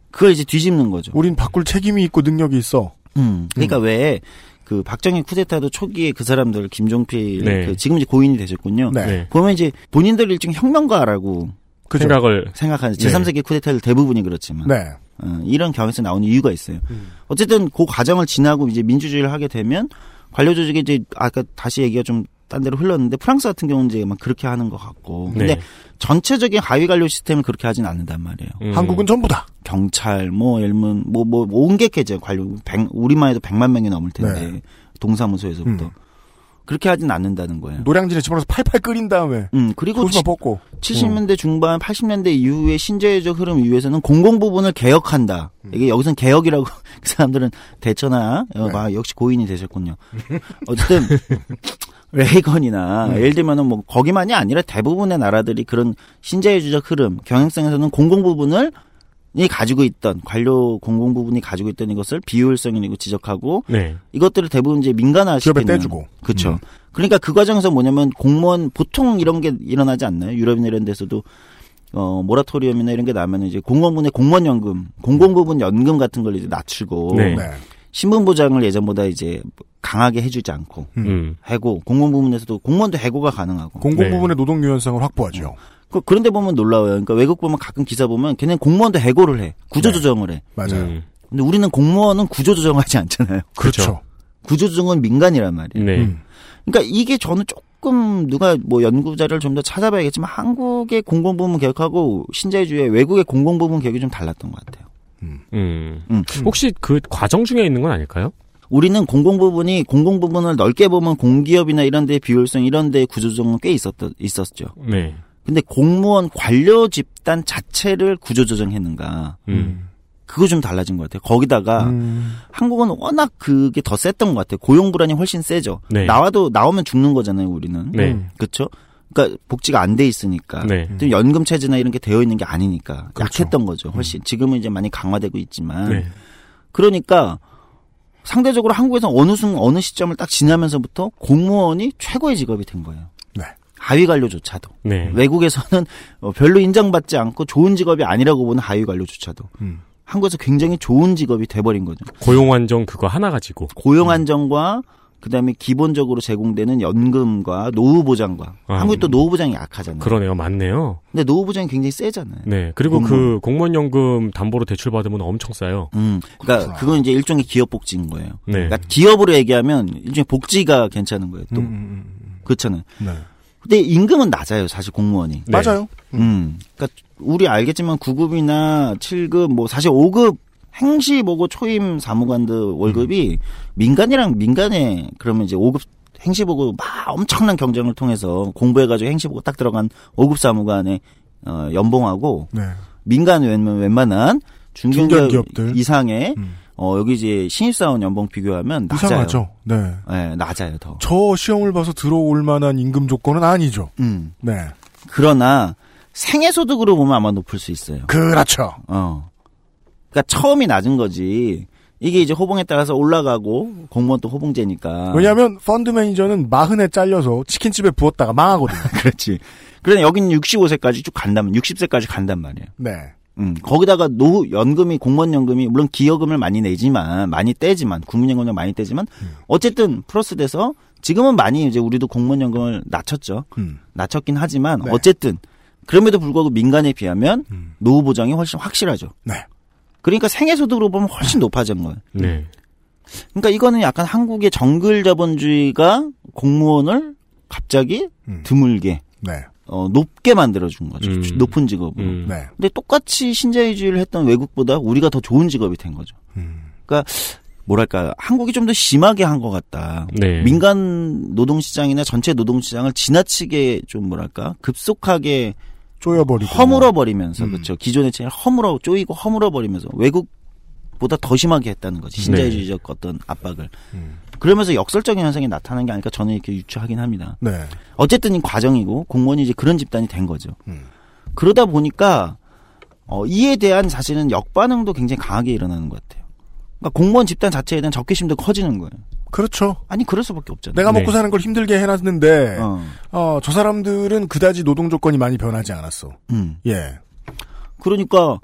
S3: 그걸 이제 뒤집는 거죠.
S2: 우린 바꿀 책임이 있고 능력이 있어.
S3: 음. 그러니까 왜그 박정희 쿠데타도 초기에 그 사람들 김종필
S9: 네.
S3: 그 지금 이제 고인이 되셨군요.
S2: 네.
S9: 네.
S3: 보면 이제 본인들 일종 혁명가라고
S2: 그죠?
S9: 생각을
S3: 생각하는
S9: 네.
S3: 제3세계 쿠데타들 대부분이 그렇지만
S2: 네.
S3: 어, 이런 경향에서 나오는 이유가 있어요.
S2: 음.
S3: 어쨌든 그 과정을 지나고 이제 민주주의를 하게 되면 관료 조직이 이제 아까 다시 얘기가 좀 딴 데로 흘렀는데 프랑스 같은 경우는 이제 막 그렇게 하는 것 같고 근데
S9: 네.
S3: 전체적인 하위 관료 시스템을 그렇게 하진 않는단 말이에요.
S9: 음.
S2: 한국은 전부다.
S3: 경찰 뭐 예를 들면 뭐뭐 온갖 개제 관료 100, 우리만 해도 100만 명이 넘을 텐데
S2: 네.
S3: 동사무소에서부터
S2: 음.
S3: 그렇게 하진 않는다는 거예요.
S2: 노량진에 집어넣어서 팔팔 끓인 다음에
S3: 음, 그리고
S2: 소스만 뽑고
S3: 70년대 중반, 80년대 이후의 신자유적 흐름 이후에서는 공공 부분을 개혁한다.
S2: 음.
S3: 이게 여기선 개혁이라고 그 사람들은 대처나 어,
S2: 네.
S3: 아, 역시 고인이 되셨군요. 어쨌든 레이건이나
S2: 음.
S3: 예를 들면은 뭐 거기만이 아니라 대부분의 나라들이 그런 신자유주적 흐름 경향성에서는 공공 부분을 이 가지고 있던 관료 공공 부분이 가지고 있던 이것을 비효율성이라고 지적하고
S9: 네.
S3: 이것들을 대부분 이제 민간화시키는
S2: 기업에 떼주고.
S3: 그렇죠.
S2: 음.
S3: 그러니까 그 과정에서 뭐냐면 공무원 보통 이런 게 일어나지 않나요? 유럽이나 이런 데서도 어 모라토리엄이나 이런 게 나면 이제 공무원분의 공무원 연금, 공공 부분 연금 같은 걸 이제 낮추고
S9: 네.
S2: 네.
S3: 신분 보장을 예전보다 이제 강하게 해주지 않고
S9: 음.
S3: 해고 공무원 부분에서도 공무원도 해고가 가능하고
S2: 공공
S9: 네.
S2: 부분의 노동 유연성을 확보하죠.
S3: 그, 그런데 보면 놀라워요. 그러니까 외국 보면 가끔 기사 보면 걔는 공무원도 해고를 해 구조
S2: 네.
S3: 조정을 해.
S2: 맞아요.
S9: 음.
S3: 근데 우리는 공무원은 구조 조정하지 않잖아요.
S2: 그렇죠.
S3: 구조 조정은 민간이란 말이에요.
S9: 네.
S2: 음.
S3: 그러니까 이게 저는 조금 누가 뭐 연구 자료를 좀 더 찾아봐야겠지만 한국의 공공부문 개혁하고 신자유주의 외국의 공공부문 개혁이 좀 달랐던 것 같아요.
S9: 음.
S3: 음.
S9: 혹시 그 과정 중에 있는 건 아닐까요?
S3: 우리는 공공 부분이 공공 부분을 넓게 보면 공기업이나 이런 데의 비효율성 이런 데의 구조조정은 꽤 있었, 있었죠.
S9: 네.
S3: 근데 공무원 관료 집단 자체를 구조조정했는가.
S9: 음.
S3: 그거 좀 달라진 것 같아요. 거기다가
S2: 음.
S3: 한국은 워낙 그게 더 셌던 것 같아요. 고용 불안이 훨씬 세죠.
S9: 네.
S3: 나와도 나오면 죽는 거잖아요, 우리는.
S9: 네.
S2: 음.
S3: 그렇죠? 그러니까 복지가 안 돼 있으니까.
S9: 네.
S3: 또 연금 체제나 이런 게 되어 있는 게 아니니까
S2: 그렇죠.
S3: 약했던 거죠. 훨씬 지금은 이제 많이 강화되고 있지만
S9: 네.
S3: 그러니까 상대적으로 한국에서 어느 순 어느 시점을 딱 지나면서부터 공무원이 최고의 직업이 된 거예요.
S2: 네.
S3: 하위 관료조차도
S9: 네.
S3: 외국에서는 어, 별로 인정받지 않고 좋은 직업이 아니라고 보는 하위 관료조차도
S2: 음.
S3: 한국에서 굉장히 좋은 직업이 돼버린 거죠.
S9: 고용 안정 그거 하나 가지고.
S3: 고용 안정과 그다음에 기본적으로 제공되는 연금과 노후 보장과
S9: 아,
S3: 한국이 또 노후 보장이 약하잖아요.
S9: 그러네요. 맞네요.
S3: 근데 노후 보장이 굉장히 세잖아요.
S9: 네. 그리고
S3: 공무원.
S9: 그 공무원 연금 담보로 대출 받으면 엄청 싸요.
S3: 음, 그러니까 그건 이제 일종의 기업 복지인 거예요.
S9: 네.
S3: 그러니까 기업으로 얘기하면 일종의 복지가 괜찮은 거예요. 또
S2: 음, 음,
S3: 그렇잖아요.
S2: 음. 네.
S3: 근데 임금은 낮아요, 사실 공무원이.
S9: 네.
S2: 맞아요.
S3: 음, 그러니까 우리 알겠지만 9급이나 7급, 뭐 사실 5급 행시 보고 초임 사무관들 월급이 민간이랑 민간에 그러면 이제 5급 행시 보고 막 엄청난 경쟁을 통해서 공부해가지고 행시 보고 딱 들어간 5급 사무관의 어, 연봉하고
S2: 네.
S3: 민간 웬, 웬만한
S2: 중견
S3: 중견
S2: 기업 들.
S3: 이상의
S2: 음.
S3: 어 여기 이제 신입사원 연봉 비교하면 낮아요.
S2: 이상하죠. 네.
S3: 네, 낮아요 더.
S2: 저 시험을 봐서 들어올 만한 임금 조건은 아니죠.
S3: 음.
S2: 네.
S3: 그러나 생애 소득으로 보면 아마 높을 수 있어요.
S2: 그렇죠.
S3: 어. 그러니까 처음이 낮은 거지. 이게 이제 호봉에 따라서 올라가고 공무원 또 호봉제니까.
S2: 왜냐하면 펀드 매니저는 마흔에 잘려서 치킨집에 부었다가 망하거든요.
S3: 그렇지. 그러나 여기는 65세까지 쭉 간다면 60세까지 간단 말이에요.
S2: 네.
S3: 음, 거기다가 노후 연금이 공무원 연금이 물론 기여금을 많이 내지만 많이 떼지만 국민연금을 많이 떼지만 어쨌든 플러스 돼서 지금은 많이 이제 우리도 공무원 연금을 낮췄죠.
S2: 음.
S3: 낮췄긴 하지만
S2: 네.
S3: 어쨌든 그럼에도 불구하고 민간에 비하면
S2: 음.
S3: 노후 보장이 훨씬 확실하죠.
S2: 네.
S3: 그러니까 생애소득으로 보면 훨씬 높아진 거예요.
S9: 네.
S3: 그러니까 이거는 약간 한국의 정글 자본주의가 공무원을 갑자기
S2: 음.
S3: 드물게
S2: 네.
S3: 어, 높게 만들어준 거죠.
S9: 음.
S3: 높은 직업으로.
S9: 음.
S2: 네.
S3: 근데 똑같이 신자유주의를 했던 외국보다 우리가 더 좋은 직업이 된 거죠.
S2: 음.
S3: 뭐랄까 한국이 좀 더 심하게 한 것 같다.
S9: 네.
S3: 민간 노동시장이나 전체 노동시장을 지나치게 좀 뭐랄까 급속하게
S2: 쪼여버리고.
S3: 허물어 버리면서
S2: 음.
S3: 그렇죠. 기존의 체를 허물어 쪼이고 허물어 버리면서 외국보다 더 심하게 했다는 거지 신자유주의적 어떤 압박을.
S2: 음.
S3: 그러면서 역설적인 현상이 나타난 게 아닐까 저는 이렇게 유추하긴 합니다.
S2: 네.
S3: 어쨌든 이 과정이고 공무원이 이제 그런 집단이 된 거죠.
S2: 음.
S3: 그러다 보니까 어, 이에 대한 사실은 역반응도 굉장히 강하게 일어나는 것 같아요. 그러니까 공무원 집단 자체에 대한 적개심도 커지는 거예요.
S2: 그렇죠.
S3: 아니 그럴 수밖에 없잖아요.
S2: 내가
S9: 네.
S2: 먹고 사는 걸 힘들게 해놨는데, 어.
S3: 어,
S2: 저 사람들은 그다지 노동 조건이 많이 변하지 않았어.
S3: 음.
S2: 예.
S3: 그러니까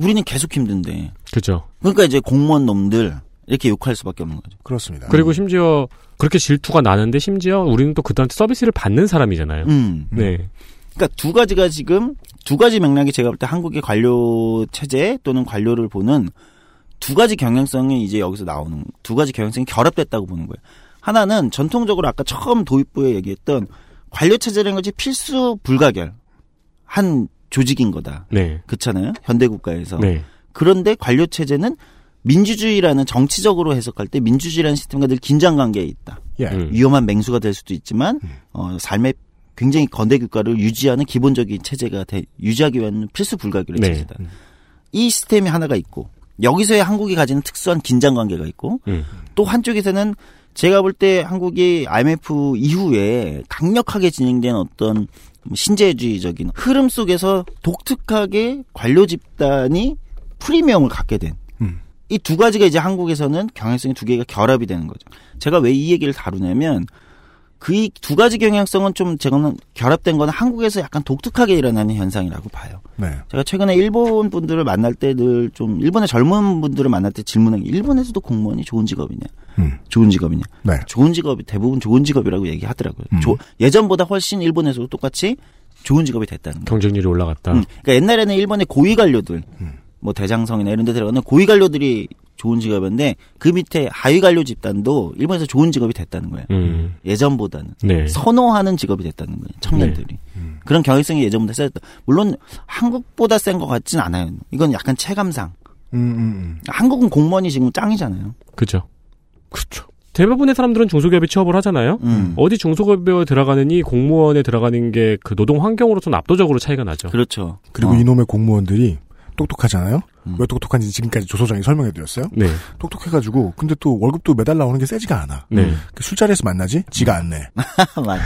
S3: 우리는 계속 힘든데.
S9: 그죠.
S3: 그러니까 이제 공무원 놈들 이렇게 욕할 수밖에 없는 거죠.
S2: 그렇습니다.
S9: 그리고 심지어 그렇게 질투가 나는데 심지어 우리는 또 그들한테 서비스를 받는 사람이잖아요.
S3: 음.
S9: 네.
S3: 그러니까 두 가지가 지금 두 가지 맥락이 제가 볼 때 한국의 관료 체제 또는 관료를 보는 두 가지 경향성이 이제 여기서 나오는 두 가지 경향성이 결합됐다고 보는 거예요. 하나는 전통적으로 아까 처음 도입부에 얘기했던 관료 체제라는 것이 필수 불가결 한 조직인 거다.
S9: 네.
S3: 그렇잖아요. 현대 국가에서.
S9: 네.
S3: 그런데 관료 체제는 민주주의라는 정치적으로 해석할 때 민주주의라는 시스템과 늘 긴장 관계에 있다.
S2: 예.
S9: 음.
S3: 위험한 맹수가 될 수도 있지만 어, 삶의 굉장히 건대 국가를 유지하는 기본적인 체제가 돼, 유지하기 위한 필수 불가결의
S9: 네.
S3: 체제다. 이 시스템이 하나가 있고 여기서의 한국이 가지는 특수한 긴장 관계가 있고
S9: 음.
S3: 또 한쪽에서는 제가 볼 때 한국이 IMF 이후에 강력하게 진행된 어떤 신재주의적인 흐름 속에서 독특하게 관료 집단이 프리미엄을 갖게 된.
S2: 음.
S3: 이두 가지가 이제 한국에서는 경향성이 두 개가 결합이 되는 거죠. 제가 왜 이 얘기를 다루냐면 그 두 가지 경향성은 좀 제가는 결합된 거는 한국에서 약간 독특하게 일어나는 현상이라고 봐요.
S2: 네.
S3: 제가 최근에 일본 분들을 만날 때 늘 좀 일본의 젊은 분들을 만날 때 질문한 게 일본에서도 공무원이 좋은 직업이냐,
S2: 음.
S3: 좋은 직업이냐.
S2: 네.
S3: 좋은 직업이 대부분 좋은 직업이라고 얘기하더라고요.
S2: 음.
S3: 조- 예전보다 훨씬 일본에서도 똑같이 좋은 직업이 됐다는 거예요.
S9: 경쟁률이 올라갔다.
S3: 음, 그러니까 옛날에는 일본의 고위 관료들,
S2: 음.
S3: 뭐 대장성이나 이런 데 들어가는 고위 관료들이 좋은 직업이었는데 그 밑에 하위 관료 집단도 일본에서 좋은 직업이 됐다는 거예요.
S9: 음.
S3: 예전보다는
S9: 네.
S3: 선호하는 직업이 됐다는 거예요. 청년들이. 그런 경향성이 예전보다 세졌다. 물론 한국보다 센 것 같진 않아요. 이건 약간 체감상.
S2: 음, 음, 음.
S3: 한국은 공무원이 지금 짱이잖아요.
S9: 그죠. 그렇죠. 대부분의 사람들은 중소기업에 취업을 하잖아요.
S3: 음.
S9: 어디 중소기업에 들어가느니 공무원에 들어가는 게 그 노동 환경으로서는 압도적으로 차이가 나죠.
S3: 그렇죠.
S2: 그리고
S3: 어.
S2: 이놈의 공무원들이 똑똑하잖아요.
S3: 음.
S2: 왜 똑똑한지 지금까지 조소장이 설명해드렸어요.
S9: 네.
S2: 똑똑해가지고 근데 또 월급도 매달 나오는 게 세지가 않아.
S9: 네.
S2: 그 술자리에서 만나지? 지가 안 내.
S3: 맞아.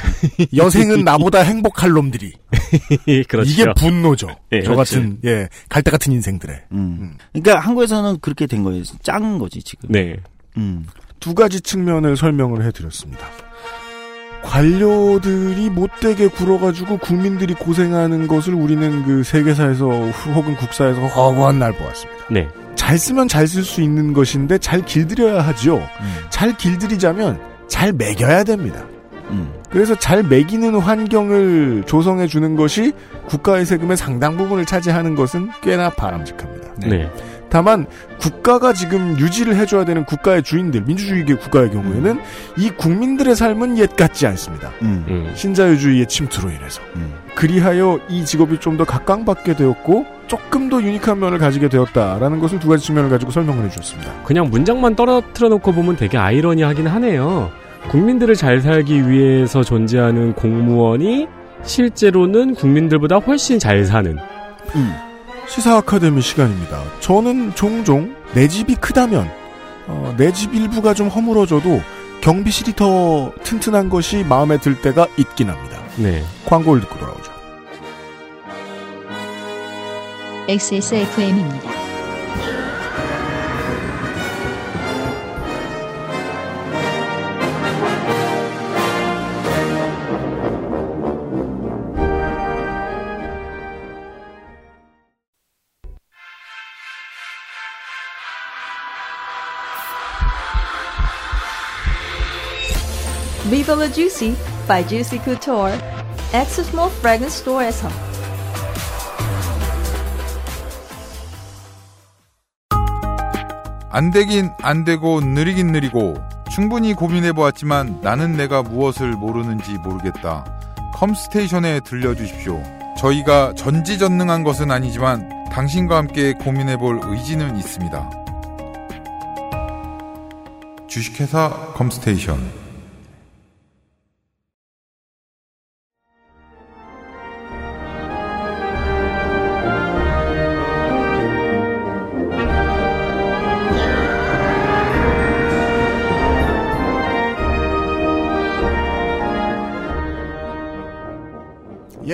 S2: 여생은 나보다 행복할 놈들이.
S9: 그렇죠.
S2: 이게 분노죠.
S9: 예,
S2: 저 같은 예 갈대 같은 인생들의
S3: 음. 그러니까 한국에서는 그렇게 된 거예요. 짱인 거지 지금.
S9: 네.
S3: 음.
S2: 두 가지 측면을 설명을 해드렸습니다. 관료들이 못되게 굴어가지고 국민들이 고생하는 것을 우리는 그 세계사에서 후- 혹은 국사에서 허구한 날 보았습니다.
S9: 네.
S2: 잘 쓰면 잘 쓸 수 있는 것인데 잘 길들여야 하지요.
S3: 음.
S2: 잘 길들이자면 잘 매겨야 됩니다.
S3: 음.
S2: 그래서 잘 매기는 환경을 조성해 주는 것이 국가의 세금의 상당 부분을 차지하는 것은 꽤나 바람직합니다.
S9: 네.
S2: 다만 국가가 지금 유지를 해줘야 되는 국가의 주인들, 민주주의 국가의 경우에는 이 국민들의 삶은 옛 같지 않습니다.
S3: 음.
S9: 음.
S2: 신자유주의의 침투로 인해서.
S3: 음.
S2: 그리하여 이 직업이 좀 더 각광받게 되었고 조금 더 유니크한 면을 가지게 되었다라는 것을 두 가지 측면을 가지고 설명을 해주셨습니다.
S9: 그냥 문장만 떨어뜨려 놓고 보면 되게 아이러니하긴 하네요. 국민들을 잘 살기 위해서 존재하는 공무원이 실제로는 국민들보다 훨씬 잘 사는.
S3: 음.
S2: 시사 아카데미 시간입니다. 저는 종종 내 집이 크다면 어, 내 집 일부가 좀 허물어져도 경비실이 더 튼튼한 것이 마음에 들 때가 있긴 합니다.
S9: 네.
S2: 광고를 듣고 돌아오죠.
S1: XSFM입니다.
S8: Viva la Juicy by Juicy Couture. X Small Fragrance Store에서
S10: 안 되긴 안 되고 느리긴 느리고 충분히 고민해 보았지만 나는 내가 무엇을 모르는지 모르겠다. 컴스테이션에 들려주십시오. 저희가 전지전능한 것은 아니지만 당신과 함께 고민해 볼 의지는 있습니다. 주식회사 컴스테이션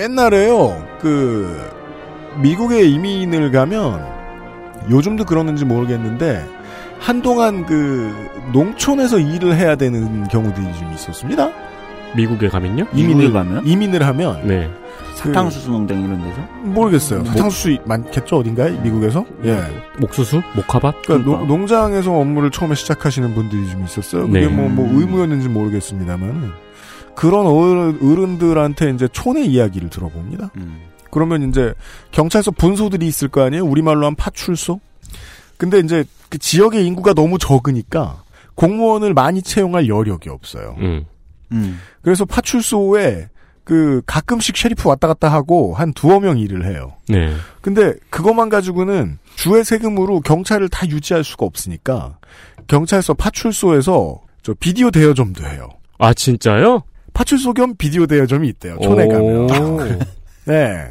S2: 옛날에요, 그, 미국에 이민을 가면, 요즘도 그러는지 모르겠는데, 한동안 그, 농촌에서 일을 해야 되는 경우들이 좀 있었습니다.
S9: 미국에 가면요?
S2: 이민을,
S3: 가면?
S2: 이민을 하면,
S9: 네.
S3: 사탕수수 농장 이런 데서?
S2: 모르겠어요. 사탕수수 많겠죠, 어딘가에? 미국에서? 예.
S9: 옥수수? 목화밭?
S2: 그러니까 노- 농장에서 업무를 처음에 시작하시는 분들이 좀 있었어요. 그게
S9: 네.
S2: 뭐, 뭐 의무였는지 모르겠습니다만 그런 어른, 어른들한테 이제 촌의 이야기를 들어봅니다.
S3: 음.
S2: 그러면 이제 경찰서 분소들이 있을 거 아니에요? 우리말로 한 파출소? 근데 이제 그 지역의 인구가 너무 적으니까 공무원을 많이 채용할 여력이 없어요.
S9: 음.
S3: 음.
S2: 그래서 파출소에 그 가끔씩 셰리프 왔다 갔다 하고 한 두어 명 일을 해요.
S9: 네.
S2: 근데 그것만 가지고는 주의 세금으로 경찰을 다 유지할 수가 없으니까 경찰서 파출소에서 저 비디오 대여점도 해요.
S9: 아, 진짜요?
S2: 파출소 겸 비디오 대여점이 있대요. 촌에 가면. 네.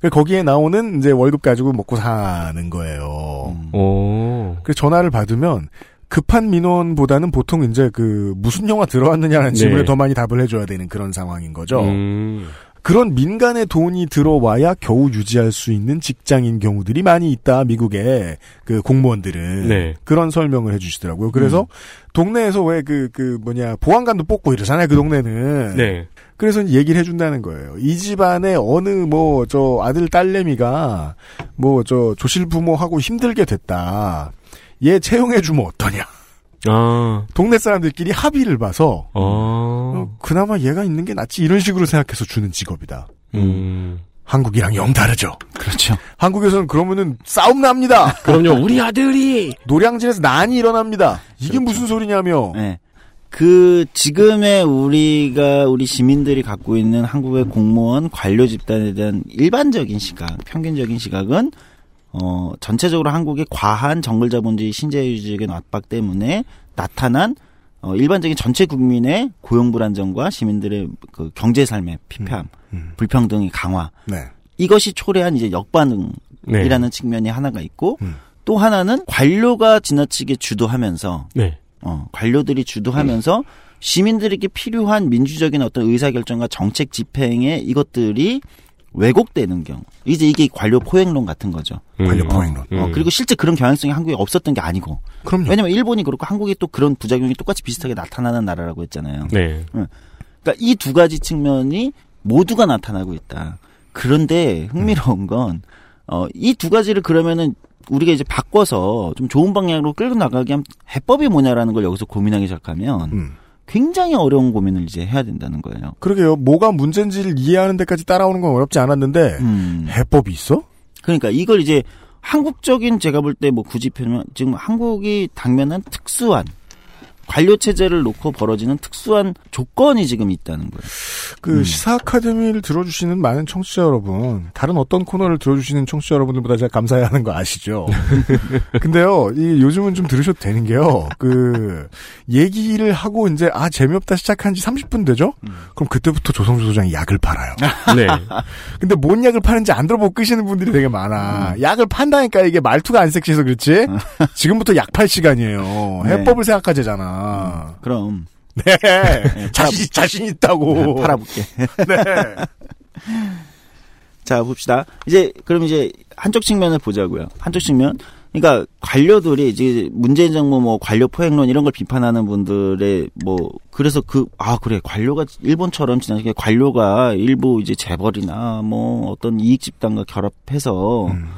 S2: 그 거기에 나오는 이제 월급 가지고 먹고 사는 거예요.
S9: 오.
S2: 그 전화를 받으면 급한 민원보다는 보통 이제 그 무슨 영화 들어왔느냐는
S9: 네.
S2: 질문에 더 많이 답을 해줘야 되는 그런 상황인 거죠.
S9: 음.
S2: 그런 민간의 돈이 들어와야 겨우 유지할 수 있는 직장인 경우들이 많이 있다. 미국의 그 공무원들은
S9: 네.
S2: 그런 설명을 해주시더라고요. 그래서 동네에서 왜그그 뭐냐 보안관도 뽑고 이러잖아요. 그 동네는.
S9: 네.
S2: 그래서 얘기를 해준다는 거예요. 이 집안에 어느 뭐 저 아들 딸내미가 뭐 저 조실 부모하고 힘들게 됐다. 얘 채용해 주면 어떠냐.
S9: 아.
S2: 동네 사람들끼리 합의를 봐서
S9: 어.
S2: 어, 그나마 얘가 있는 게 낫지 이런 식으로 생각해서 주는 직업이다.
S9: 음.
S2: 한국이랑 영 다르죠.
S3: 그렇죠.
S2: 한국에서는 그러면은 싸움 납니다.
S9: 그럼요, 우리 아들이!
S2: 노량진에서 난이 일어납니다. 이게 무슨 소리냐며.
S3: 네. 그 지금의 우리가 우리 시민들이 갖고 있는 한국의 공무원 관료 집단에 대한 일반적인 시각, 평균적인 시각은 어 전체적으로 한국의 과한 정글 자본주의 신자유주의적인 압박 때문에 나타난 어 일반적인 전체 국민의 고용 불안정과 시민들의 그 경제 삶의 피폐함,
S2: 음.
S3: 불평등의 강화
S2: 네.
S3: 이것이 초래한 이제 역반응이라는
S9: 네.
S3: 측면이 하나가 있고
S2: 음.
S3: 또 하나는 관료가 지나치게 주도하면서
S9: 네.
S3: 어, 관료들이 주도하면서 시민들에게 필요한 민주적인 어떤 의사결정과 정책 집행의 이것들이 왜곡되는 경우. 이제 이게 관료 포획론 같은 거죠.
S2: 관료
S9: 음.
S2: 포획론.
S3: 어,
S9: 음.
S3: 그리고 실제 그런 경향성이 한국에 없었던 게 아니고.
S2: 그럼요.
S3: 왜냐면 일본이 그렇고 한국이 또 그런 부작용이 똑같이 비슷하게 나타나는 나라라고 했잖아요.
S9: 네.
S3: 그러니까 이 두 가지 측면이 모두가 나타나고 있다. 그런데 흥미로운 건, 어, 이 두 가지를 그러면은 우리가 이제 바꿔서 좀 좋은 방향으로 끌고 나가게 하면 해법이 뭐냐라는 걸 여기서 고민하기 시작하면
S2: 음.
S3: 굉장히 어려운 고민을 이제 해야 된다는 거예요.
S2: 그러게요. 뭐가 문제인지를 이해하는 데까지 따라오는 건 어렵지 않았는데
S3: 음.
S2: 해법이 있어?
S3: 그러니까 이걸 이제 한국적인 제가 볼 때 뭐 굳이 표현하면 지금 한국이 당면한 특수한 관료 체제를 놓고 벌어지는 특수한 조건이 지금 있다는 거예요.
S2: 그
S3: 음.
S2: 시사 아카데미를 들어주시는 많은 청취자 여러분, 다른 어떤 코너를 들어주시는 청취자 여러분들보다 제가 감사해야 하는 거 아시죠? 근데요, 이 요즘은 좀 들으셔도 되는 게요. 그 얘기를 하고 이제 아 재미없다 시작한 지 30분 되죠?
S3: 음.
S2: 그럼 그때부터 조성주 소장이 약을 팔아요.
S9: 네.
S2: 근데 뭔 약을 파는지 안 들어보고 끄시는 분들이 되게 많아.
S3: 음.
S2: 약을 판다니까 이게 말투가 안 섹시해서 그렇지? 지금부터 약 팔 시간이에요.
S3: 네.
S2: 해법을 생각하자잖아.
S3: 그럼
S2: 네.
S3: 팔아-
S2: 자신, 자신 있다고.
S3: 팔아볼게.
S2: 네.
S3: 자 봅시다. 이제 그럼 이제 한쪽 측면을 보자고요. 한쪽 측면. 그러니까 관료들이 이제 문재인 정부 뭐 관료 포획론 이런 걸 비판하는 분들의 뭐 그래서 그 아 그래 관료가 일본처럼 지나치게 관료가 일부 이제 재벌이나 뭐 어떤 이익 집단과 결합해서
S2: 음.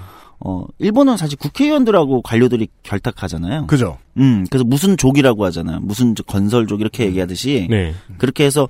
S3: 어 일본은 사실 국회의원들하고 관료들이 결탁하잖아요.
S2: 그죠?
S3: 음 그래서 무슨 족이라고 하잖아요. 무슨 건설족 이렇게 얘기하듯이
S9: 네.
S3: 그렇게 해서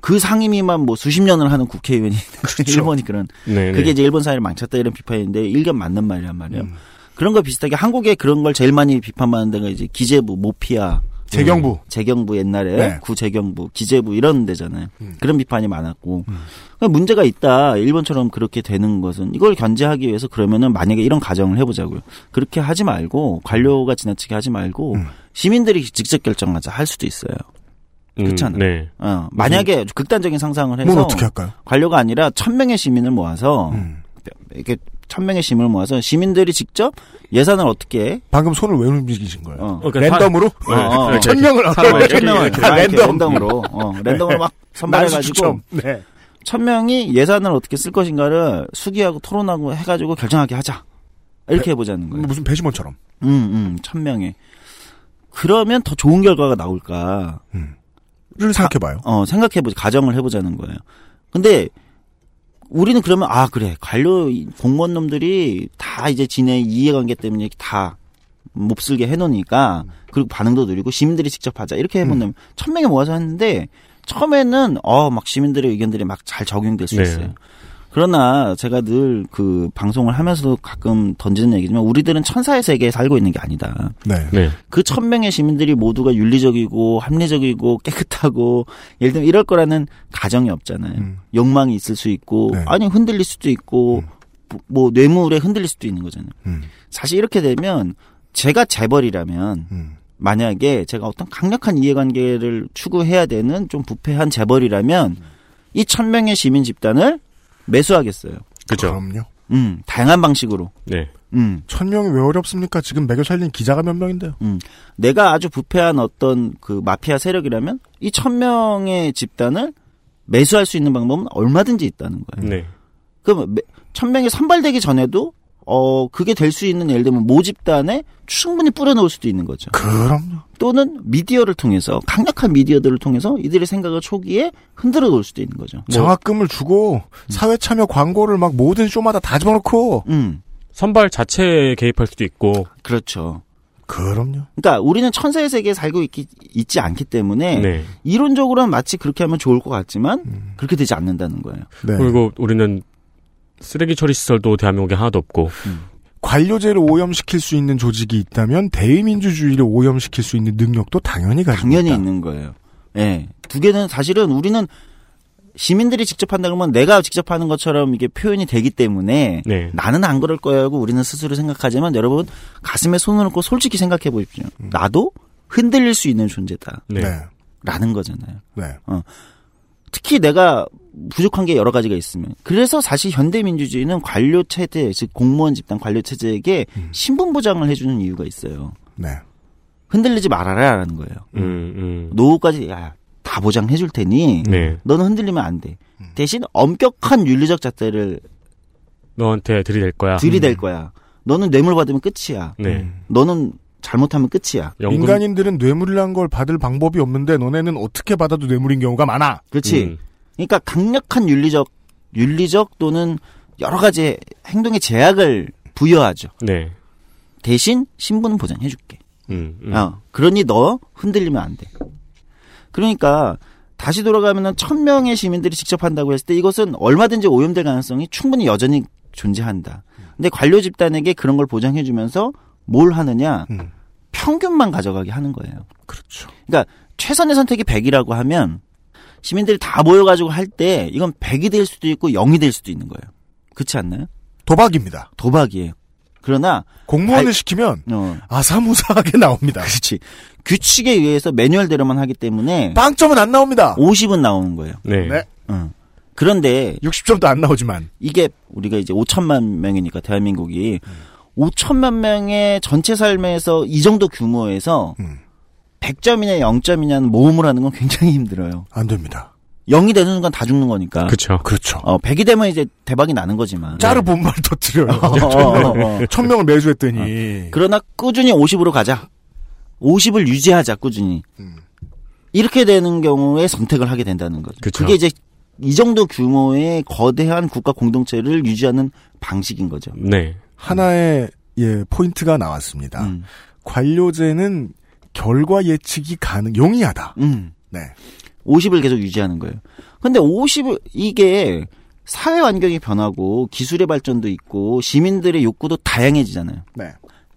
S3: 그 상임위만 뭐 수십 년을 하는 국회의원이 일본이 그런
S9: 네.
S3: 그게 이제 일본 사회를 망쳤다 이런 비판인데 일견 맞는 말이란 말이에요.
S2: 음.
S3: 그런 거 비슷하게 한국에 그런 걸 제일 많이 비판받는 데가 이제 기재부, 모피아,
S2: 재경부.
S3: 재경부 옛날에
S2: 네.
S3: 구재경부, 기재부 이런 데잖아요.
S2: 음.
S3: 그런 비판이 많았고 그러니까 문제가 있다. 일본처럼 그렇게 되는 것은 이걸 견제하기 위해서 그러면은 만약에 이런 가정을 해보자고요. 그렇게 하지 말고 관료가 지나치게 하지 말고
S2: 음.
S3: 시민들이 직접 결정하자 할 수도 있어요. 그렇잖아요.
S9: 네.
S3: 어, 만약에 극단적인 상상을 해서
S2: 뭘 어떻게 할까요?
S3: 관료가 아니라 천 명의 시민을 모아서
S2: 음.
S3: 이렇게 천 명의 시민을 모아서 시민들이 직접 예산을 어떻게
S2: 방금 손을 왜 움직이신 거예요?
S3: 어,
S9: 그러니까
S2: 랜덤으로?
S3: 어, 어, 어.
S2: 천 명을
S9: 사람을
S3: 천 명을
S9: 이렇게,
S3: 다 이렇게
S2: 랜덤.
S3: 랜덤 으로 어, 랜덤으로 막 선발해가지고.
S2: 네.
S3: 천 명이 예산을 어떻게 쓸 것인가를 수기하고 토론하고 해가지고 결정하게 하자 이렇게 해보자는 거예요.
S2: 무슨 배심원처럼.
S3: 음, 음, 천 명에 그러면 더 좋은 결과가 나올까?
S2: 를 생각해봐요.
S3: 어, 생각해보자. 가정을 해보자는 거예요. 근데, 우리는 그러면, 아, 그래. 관료, 공무원 놈들이 다 이제 지네 이해관계 때문에 다 몹쓸게 해놓으니까, 그리고 반응도 느리고 시민들이 직접 하자. 이렇게 해보면, 천 명이 모아서 했는데, 처음에는, 어, 막 시민들의 의견들이 막 잘 적용될 수
S9: 네.
S3: 있어요. 그러나 제가 늘 그 방송을 하면서도 가끔 던지는 얘기지만 우리들은 천사의 세계에 살고 있는 게 아니다.
S2: 네.
S9: 네.
S3: 그 천 명의 시민들이 모두가 윤리적이고 합리적이고 깨끗하고 예를 들면 이럴 거라는 가정이 없잖아요.
S2: 음.
S3: 욕망이 있을 수 있고
S2: 네.
S3: 아니 흔들릴 수도 있고 뭐- 뭐 뇌물에 흔들릴 수도 있는 거잖아요.
S2: 음.
S3: 사실 이렇게 되면 제가 재벌이라면
S2: 음.
S3: 만약에 제가 어떤 강력한 이해관계를 추구해야 되는 좀 부패한 재벌이라면 이 천 명의 시민 집단을 매수하겠어요.
S9: 그죠.
S2: 그럼요.
S3: 음, 다양한 방식으로.
S9: 네.
S3: 음,
S2: 천 명이 왜 어렵습니까? 지금 매겨 살린 기자가 몇 명인데요.
S3: 음. 내가 아주 부패한 어떤 그 마피아 세력이라면 이 천 명의 집단을 매수할 수 있는 방법은 얼마든지 있다는 거예요.
S9: 네.
S3: 그럼 매- 천 명이 선발되기 전에도 어 그게 될 수 있는 예를 들면 모 집단에 충분히 뿌려놓을 수도 있는 거죠.
S2: 그럼요.
S3: 또는 미디어를 통해서 강력한 미디어들을 통해서 이들의 생각을 초기에 흔들어 놓을 수도 있는 거죠.
S2: 장학금을 주고 사회 참여 광고를 막 모든 쇼마다 다 집어넣고.
S3: 음,
S9: 선발 자체에 개입할 수도 있고.
S3: 그렇죠.
S2: 그럼요.
S3: 그러니까 우리는 천사의 세계에 살고 있기, 있지 않기 때문에
S9: 네.
S3: 이론적으로는 마치 그렇게 하면 좋을 것 같지만 그렇게 되지 않는다는 거예요.
S2: 네.
S9: 그리고 우리는 쓰레기 처리 시설도 대한민국에 하나도 없고.
S2: 관료제를 오염시킬 수 있는 조직이 있다면 대의민주주의를 오염시킬 수 있는 능력도 당연히 가지고
S3: 당연히
S2: 있다.
S3: 있는 거예요. 예. 두 개는 사실은 우리는 시민들이 직접 한다 그러면 내가 직접 하는 것처럼 이게 표현이 되기 때문에
S9: 네.
S3: 나는 안 그럴 거야 하고 우리는 스스로 생각하지만 여러분 가슴에 손을 얹고 솔직히 생각해 보십시오. 나도 흔들릴 수 있는 존재다.
S9: 네.
S2: 네.
S3: 라는 거잖아요.
S2: 네.
S3: 특히 내가 부족한 게 여러 가지가 있으면. 그래서 사실 현대민주주의는 관료 체제, 즉 공무원 집단 관료 체제에게 신분 보장을 해주는 이유가 있어요.
S2: 네.
S3: 흔들리지 말아라라는 거예요.
S9: 음, 음.
S3: 노후까지 야, 다 보장해 줄 테니
S9: 네.
S3: 너는 흔들리면 안 돼. 대신 엄격한 윤리적 잣대를
S9: 너한테 들이댈 거야.
S3: 들이댈 거야. 너는 뇌물 받으면 끝이야.
S9: 네.
S3: 너는 잘못하면 끝이야.
S9: 연금.
S2: 인간인들은 뇌물이란 걸 받을 방법이 없는데 너네는 어떻게 받아도 뇌물인 경우가 많아.
S3: 그렇지.
S9: 음.
S3: 그러니까 강력한 윤리적 윤리적 또는 여러 가지 행동의 제약을 부여하죠.
S9: 네.
S3: 대신 신분 보장해 줄게.
S9: 음, 음.
S3: 어, 그러니 너 흔들리면 안 돼. 그러니까 다시 돌아가면은 천 명의 시민들이 직접 한다고 했을 때 이것은 얼마든지 오염될 가능성이 충분히 여전히 존재한다. 근데 관료 집단에게 그런 걸 보장해 주면서 뭘 하느냐?
S2: 음.
S3: 평균만 가져가게 하는 거예요.
S2: 그렇죠.
S3: 그러니까 최선의 선택이 100이라고 하면 시민들이 다 모여가지고 할 때 이건 100이 될 수도 있고 0이 될 수도 있는 거예요. 그렇지 않나요?
S2: 도박입니다.
S3: 도박이에요. 그러나
S2: 공무원을
S3: 발-
S2: 시키면
S3: 어,
S2: 아사무사하게 나옵니다.
S3: 그렇지. 규칙에 의해서 매뉴얼대로만 하기 때문에
S2: 빵점은 안 나옵니다.
S3: 50은 나오는 거예요.
S9: 네.
S2: 네.
S3: 어. 그런데
S2: 60점도 안 나오지만.
S3: 이게 우리가 이제 5천만 명이니까 대한민국이 5천만 명의 전체 삶에서 이 정도 규모에서
S2: 음.
S3: 100점이냐 0점이냐는 모험을 하는 건 굉장히 힘들어요.
S2: 안 됩니다.
S3: 0이 되는 순간 다 죽는 거니까.
S9: 그쵸.
S2: 그렇죠.
S3: 어, 100이 되면 이제 대박이 나는 거지만.
S2: 짜르 본말 터뜨려요.
S3: 어, 어, 어.
S2: 천 명을 매수했더니.
S3: 그러나 꾸준히 50으로 가자. 50을 유지하자 꾸준히.
S2: 음.
S3: 이렇게 되는 경우에 선택을 하게 된다는 거죠.
S9: 그쵸.
S3: 게 이제 이 정도 규모의 거대한 국가 공동체를 유지하는 방식인 거죠.
S9: 네.
S2: 하나의 예 포인트가 나왔습니다.
S3: 음.
S2: 관료제는 결과 예측이 가능 용이하다.
S3: 음.
S2: 네.
S3: 50을 계속 유지하는 거예요. 근데 50을 이게 사회 환경이 변하고 기술의 발전도 있고 시민들의 욕구도 다양해지잖아요.
S2: 네.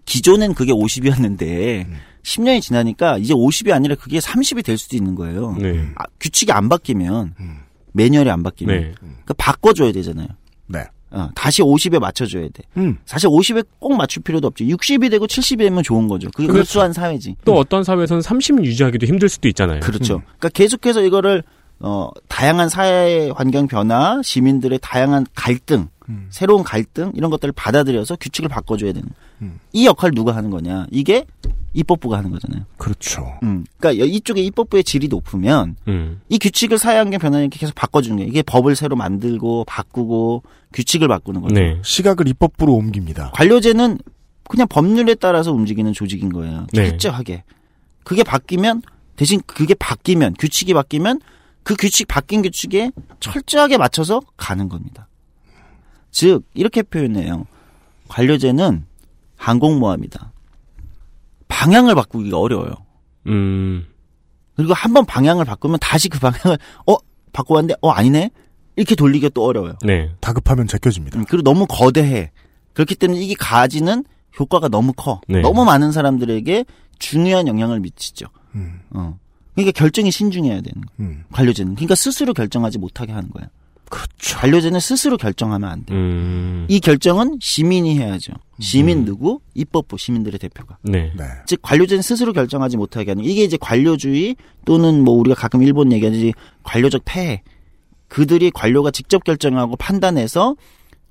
S3: 기존엔 그게 50이었는데
S2: 음.
S3: 10년이 지나니까 이제 50이 아니라 그게 30이 될 수도 있는 거예요.
S9: 네.
S3: 아, 규칙이 안 바뀌면
S2: 음.
S3: 매뉴얼이 안 바뀌면
S9: 네.
S3: 그러니까 바꿔줘야 되잖아요.
S2: 네.
S3: 어, 다시 50에 맞춰줘야 돼.
S2: 음.
S3: 사실 50에 꼭 맞출 필요도 없죠. 60이 되고 70이 되면 좋은 거죠. 그게
S9: 그렇죠.
S3: 우수한 사회지.
S9: 또 어떤 사회에서는 30 유지하기도 힘들 수도 있잖아요.
S3: 그렇죠. 그러니까 계속해서 이거를 어 다양한 사회 환경 변화, 시민들의 다양한 갈등,
S2: 음.
S3: 새로운 갈등 이런 것들을 받아들여서 규칙을 바꿔줘야 되는
S2: 음.
S3: 이 역할 을 누가 하는 거냐? 이게 입법부가 하는 거잖아요.
S2: 그렇죠.
S3: 음. 그러니까 이쪽에 입법부의 질이 높으면
S9: 음.
S3: 이 규칙을 사회 환경 변화에 계속 바꿔주는 거예요. 이게 법을 새로 만들고 바꾸고 규칙을 바꾸는 거죠.
S9: 네.
S2: 시각을 입법부로 옮깁니다.
S3: 관료제는 그냥 법률에 따라서 움직이는 조직인 거예요.
S9: 네.
S3: 철저하게. 그게 바뀌면 대신 그게 바뀌면 규칙이 바뀌면 그 규칙 바뀐 규칙에 철저하게 맞춰서 가는 겁니다. 즉 이렇게 표현해요. 관료제는 항공모함이다. 방향을 바꾸기가 어려워요.
S9: 음.
S3: 그리고 한 번 방향을 바꾸면 다시 그 방향을 어 바꿔왔는데 어 아니네 이렇게 돌리기가 또 어려워요.
S9: 네.
S2: 다급하면 제껴집니다.
S3: 음, 그리고 너무 거대해. 그렇기 때문에 이게 가지는 효과가 너무 커.
S9: 네.
S3: 너무 많은 사람들에게 중요한 영향을 미치죠.
S2: 음,
S3: 어. 그러니까 결정이 신중해야 되는 거예요.
S2: 음.
S3: 관료제는. 그러니까 스스로 결정하지 못하게 하는 거예요.
S2: 그렇죠.
S3: 관료제는 스스로 결정하면 안 돼. 요
S9: 음.
S3: 이 결정은 시민이 해야죠. 시민 누구? 입법부 시민들의 대표가.
S9: 네.
S2: 네.
S3: 즉 관료제는 스스로 결정하지 못하게 하는 이게 이제 관료주의 또는 뭐 우리가 가끔 일본 얘기하듯이 관료적 폐해. 그들이 관료가 직접 결정하고 판단해서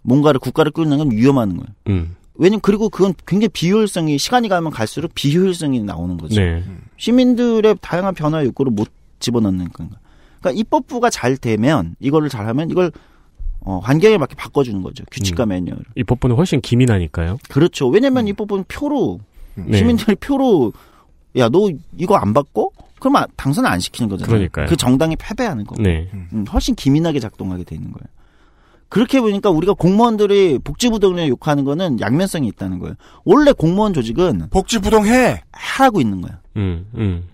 S3: 뭔가를 국가를 끌는 건 위험한 거예요.
S9: 음.
S3: 왜냐면 그리고 그건 굉장히 비효율성이 시간이 가면 갈수록 비효율성이 나오는 거죠.
S9: 네.
S3: 시민들의 다양한 변화 욕구를 못 집어넣는 건가. 그러니까 입법부가 잘 되면 이거를 잘하면 이걸 어, 환경에 맞게 바꿔주는 거죠. 규칙과
S9: 음.
S3: 매뉴얼.
S9: 이 법부는 훨씬 기민하니까요.
S3: 그렇죠. 왜냐면 입법부는 표로
S9: 네.
S3: 시민들이 표로 야 너 이거 안 받고 그러면 당선 안 시키는 거잖아요.
S9: 그러니까요.
S3: 그 정당이 패배하는 거.
S9: 네.
S3: 음, 훨씬 기민하게 작동하게 되는 거예요. 그렇게 보니까 우리가 공무원들이 복지부동을 욕하는 거는 양면성이 있다는 거예요. 원래 공무원 조직은
S2: 복지부동해.
S3: 하고 있는 거예요.
S9: 음. 음.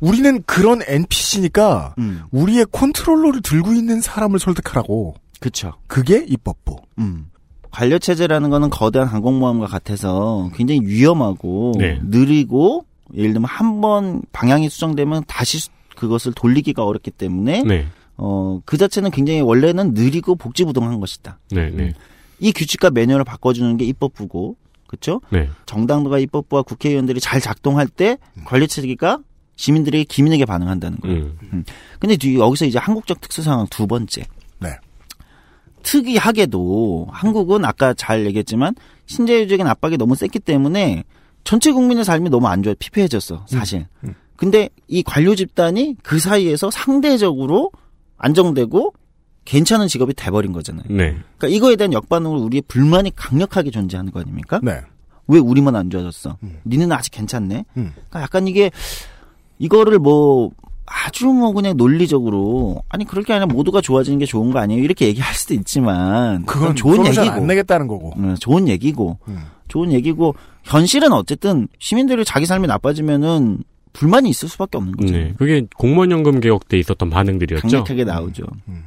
S2: 우리는 그런 NPC니까
S3: 음,
S2: 우리의 컨트롤러를 들고 있는 사람을 설득하라고.
S3: 그렇죠.
S2: 그게 입법부.
S3: 음. 관료 체제라는 거는 거대한 항공모함과 같아서 굉장히 위험하고
S9: 네.
S3: 느리고 예를 들면 한 번 방향이 수정되면 다시 수- 그것을 돌리기가 어렵기 때문에
S9: 네.
S3: 어, 그 자체는 굉장히 원래는 느리고 복지부동한 것이다.
S9: 네. 네.
S3: 이 규칙과 매뉴얼을 바꿔주는 게 입법부고, 그렇죠?
S9: 네.
S3: 정당과 입법부와 국회의원들이 잘 작동할 때 관료 체계가 시민들에게 기민하게 반응한다는 거예요.
S9: 음.
S3: 근데 뒤- 여기서 이제 한국적 특수 상황 두 번째.
S2: 네.
S3: 특이하게도 한국은 아까 잘 얘기했지만 신자유적인 압박이 너무 셌기 때문에 전체 국민의 삶이 너무 안 좋아 피폐해졌어 사실.
S2: 음.
S3: 근데 이 관료 집단이 그 사이에서 상대적으로 안정되고 괜찮은 직업이 돼버린 거잖아요.
S9: 네.
S3: 그러니까 이거에 대한 역반응으로 우리의 불만이 강력하게 존재하는 거 아닙니까?
S2: 네.
S3: 왜 우리만 안 좋아졌어?
S2: 음.
S3: 니는 아직 괜찮네?
S2: 음.
S3: 그러니까 약간 이게 이거를 뭐 아주 뭐 그냥 논리적으로 아니 그럴 게 아니라 모두가 좋아지는 게 좋은 거 아니에요? 이렇게 얘기할 수도 있지만
S2: 그건
S3: 좋은 얘기고
S2: 안 내겠다는 거고.
S3: 음, 좋은 얘기고
S2: 음.
S3: 좋은 얘기고 현실은 어쨌든 시민들이 자기 삶이 나빠지면은 불만이 있을 수밖에 없는 거죠.
S9: 네. 그게 공무원연금 개혁 때 있었던 반응들이었죠.
S3: 강력하게 나오죠.
S2: 음.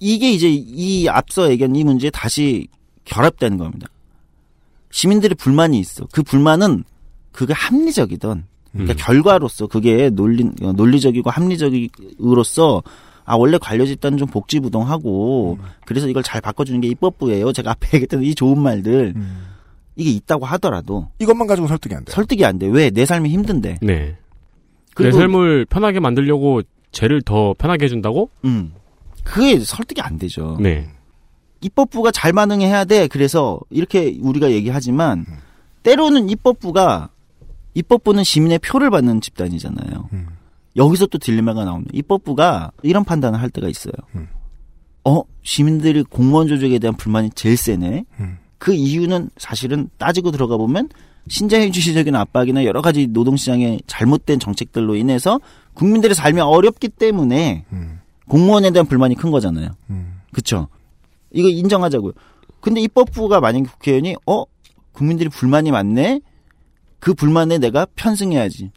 S3: 이게 이제 이 앞서 얘기한 이 문제에 다시 결합되는 겁니다. 시민들의 불만이 있어. 그 불만은 그게 합리적이던 그러니까
S9: 음.
S3: 결과로서 그게 논리 어, 논리적이고 합리적으로서 아 원래 관료 집단은 좀 복지부동하고 그래서 이걸 잘 바꿔주는 게 입법부예요. 제가 앞에 얘기했던 이 좋은 말들
S2: 음.
S3: 이게 있다고 하더라도
S2: 이것만 가지고 설득이 안 돼.
S3: 설득이 안 돼. 왜 내 삶이 힘든데?
S9: 네. 내
S3: 그리고
S9: 삶을 편하게 만들려고 쟤를 더 편하게 해준다고?
S3: 음 그게 설득이 안 되죠.
S9: 네.
S3: 입법부가 잘 반응해야 돼. 그래서 이렇게 우리가 얘기하지만
S2: 음.
S3: 때로는 입법부가 입법부는 시민의 표를 받는 집단이잖아요.
S2: 음.
S3: 여기서 또 딜레마가 나옵니다. 입법부가 이런 판단을 할 때가 있어요.
S2: 음.
S3: 어 시민들이 공무원 조직에 대한 불만이 제일 세네.
S2: 음.
S3: 그 이유는 사실은 따지고 들어가 보면 신자유주의적인 압박이나 여러 가지 노동시장의 잘못된 정책들로 인해서 국민들의 삶이 어렵기 때문에
S2: 음.
S3: 공무원에 대한 불만이 큰 거잖아요.
S2: 음.
S3: 그쵸? 이거 인정하자고요. 근데 입법부가 만약에 국회의원이, 어? 국민들이 불만이 많네? 그 불만에 내가 편승해야지.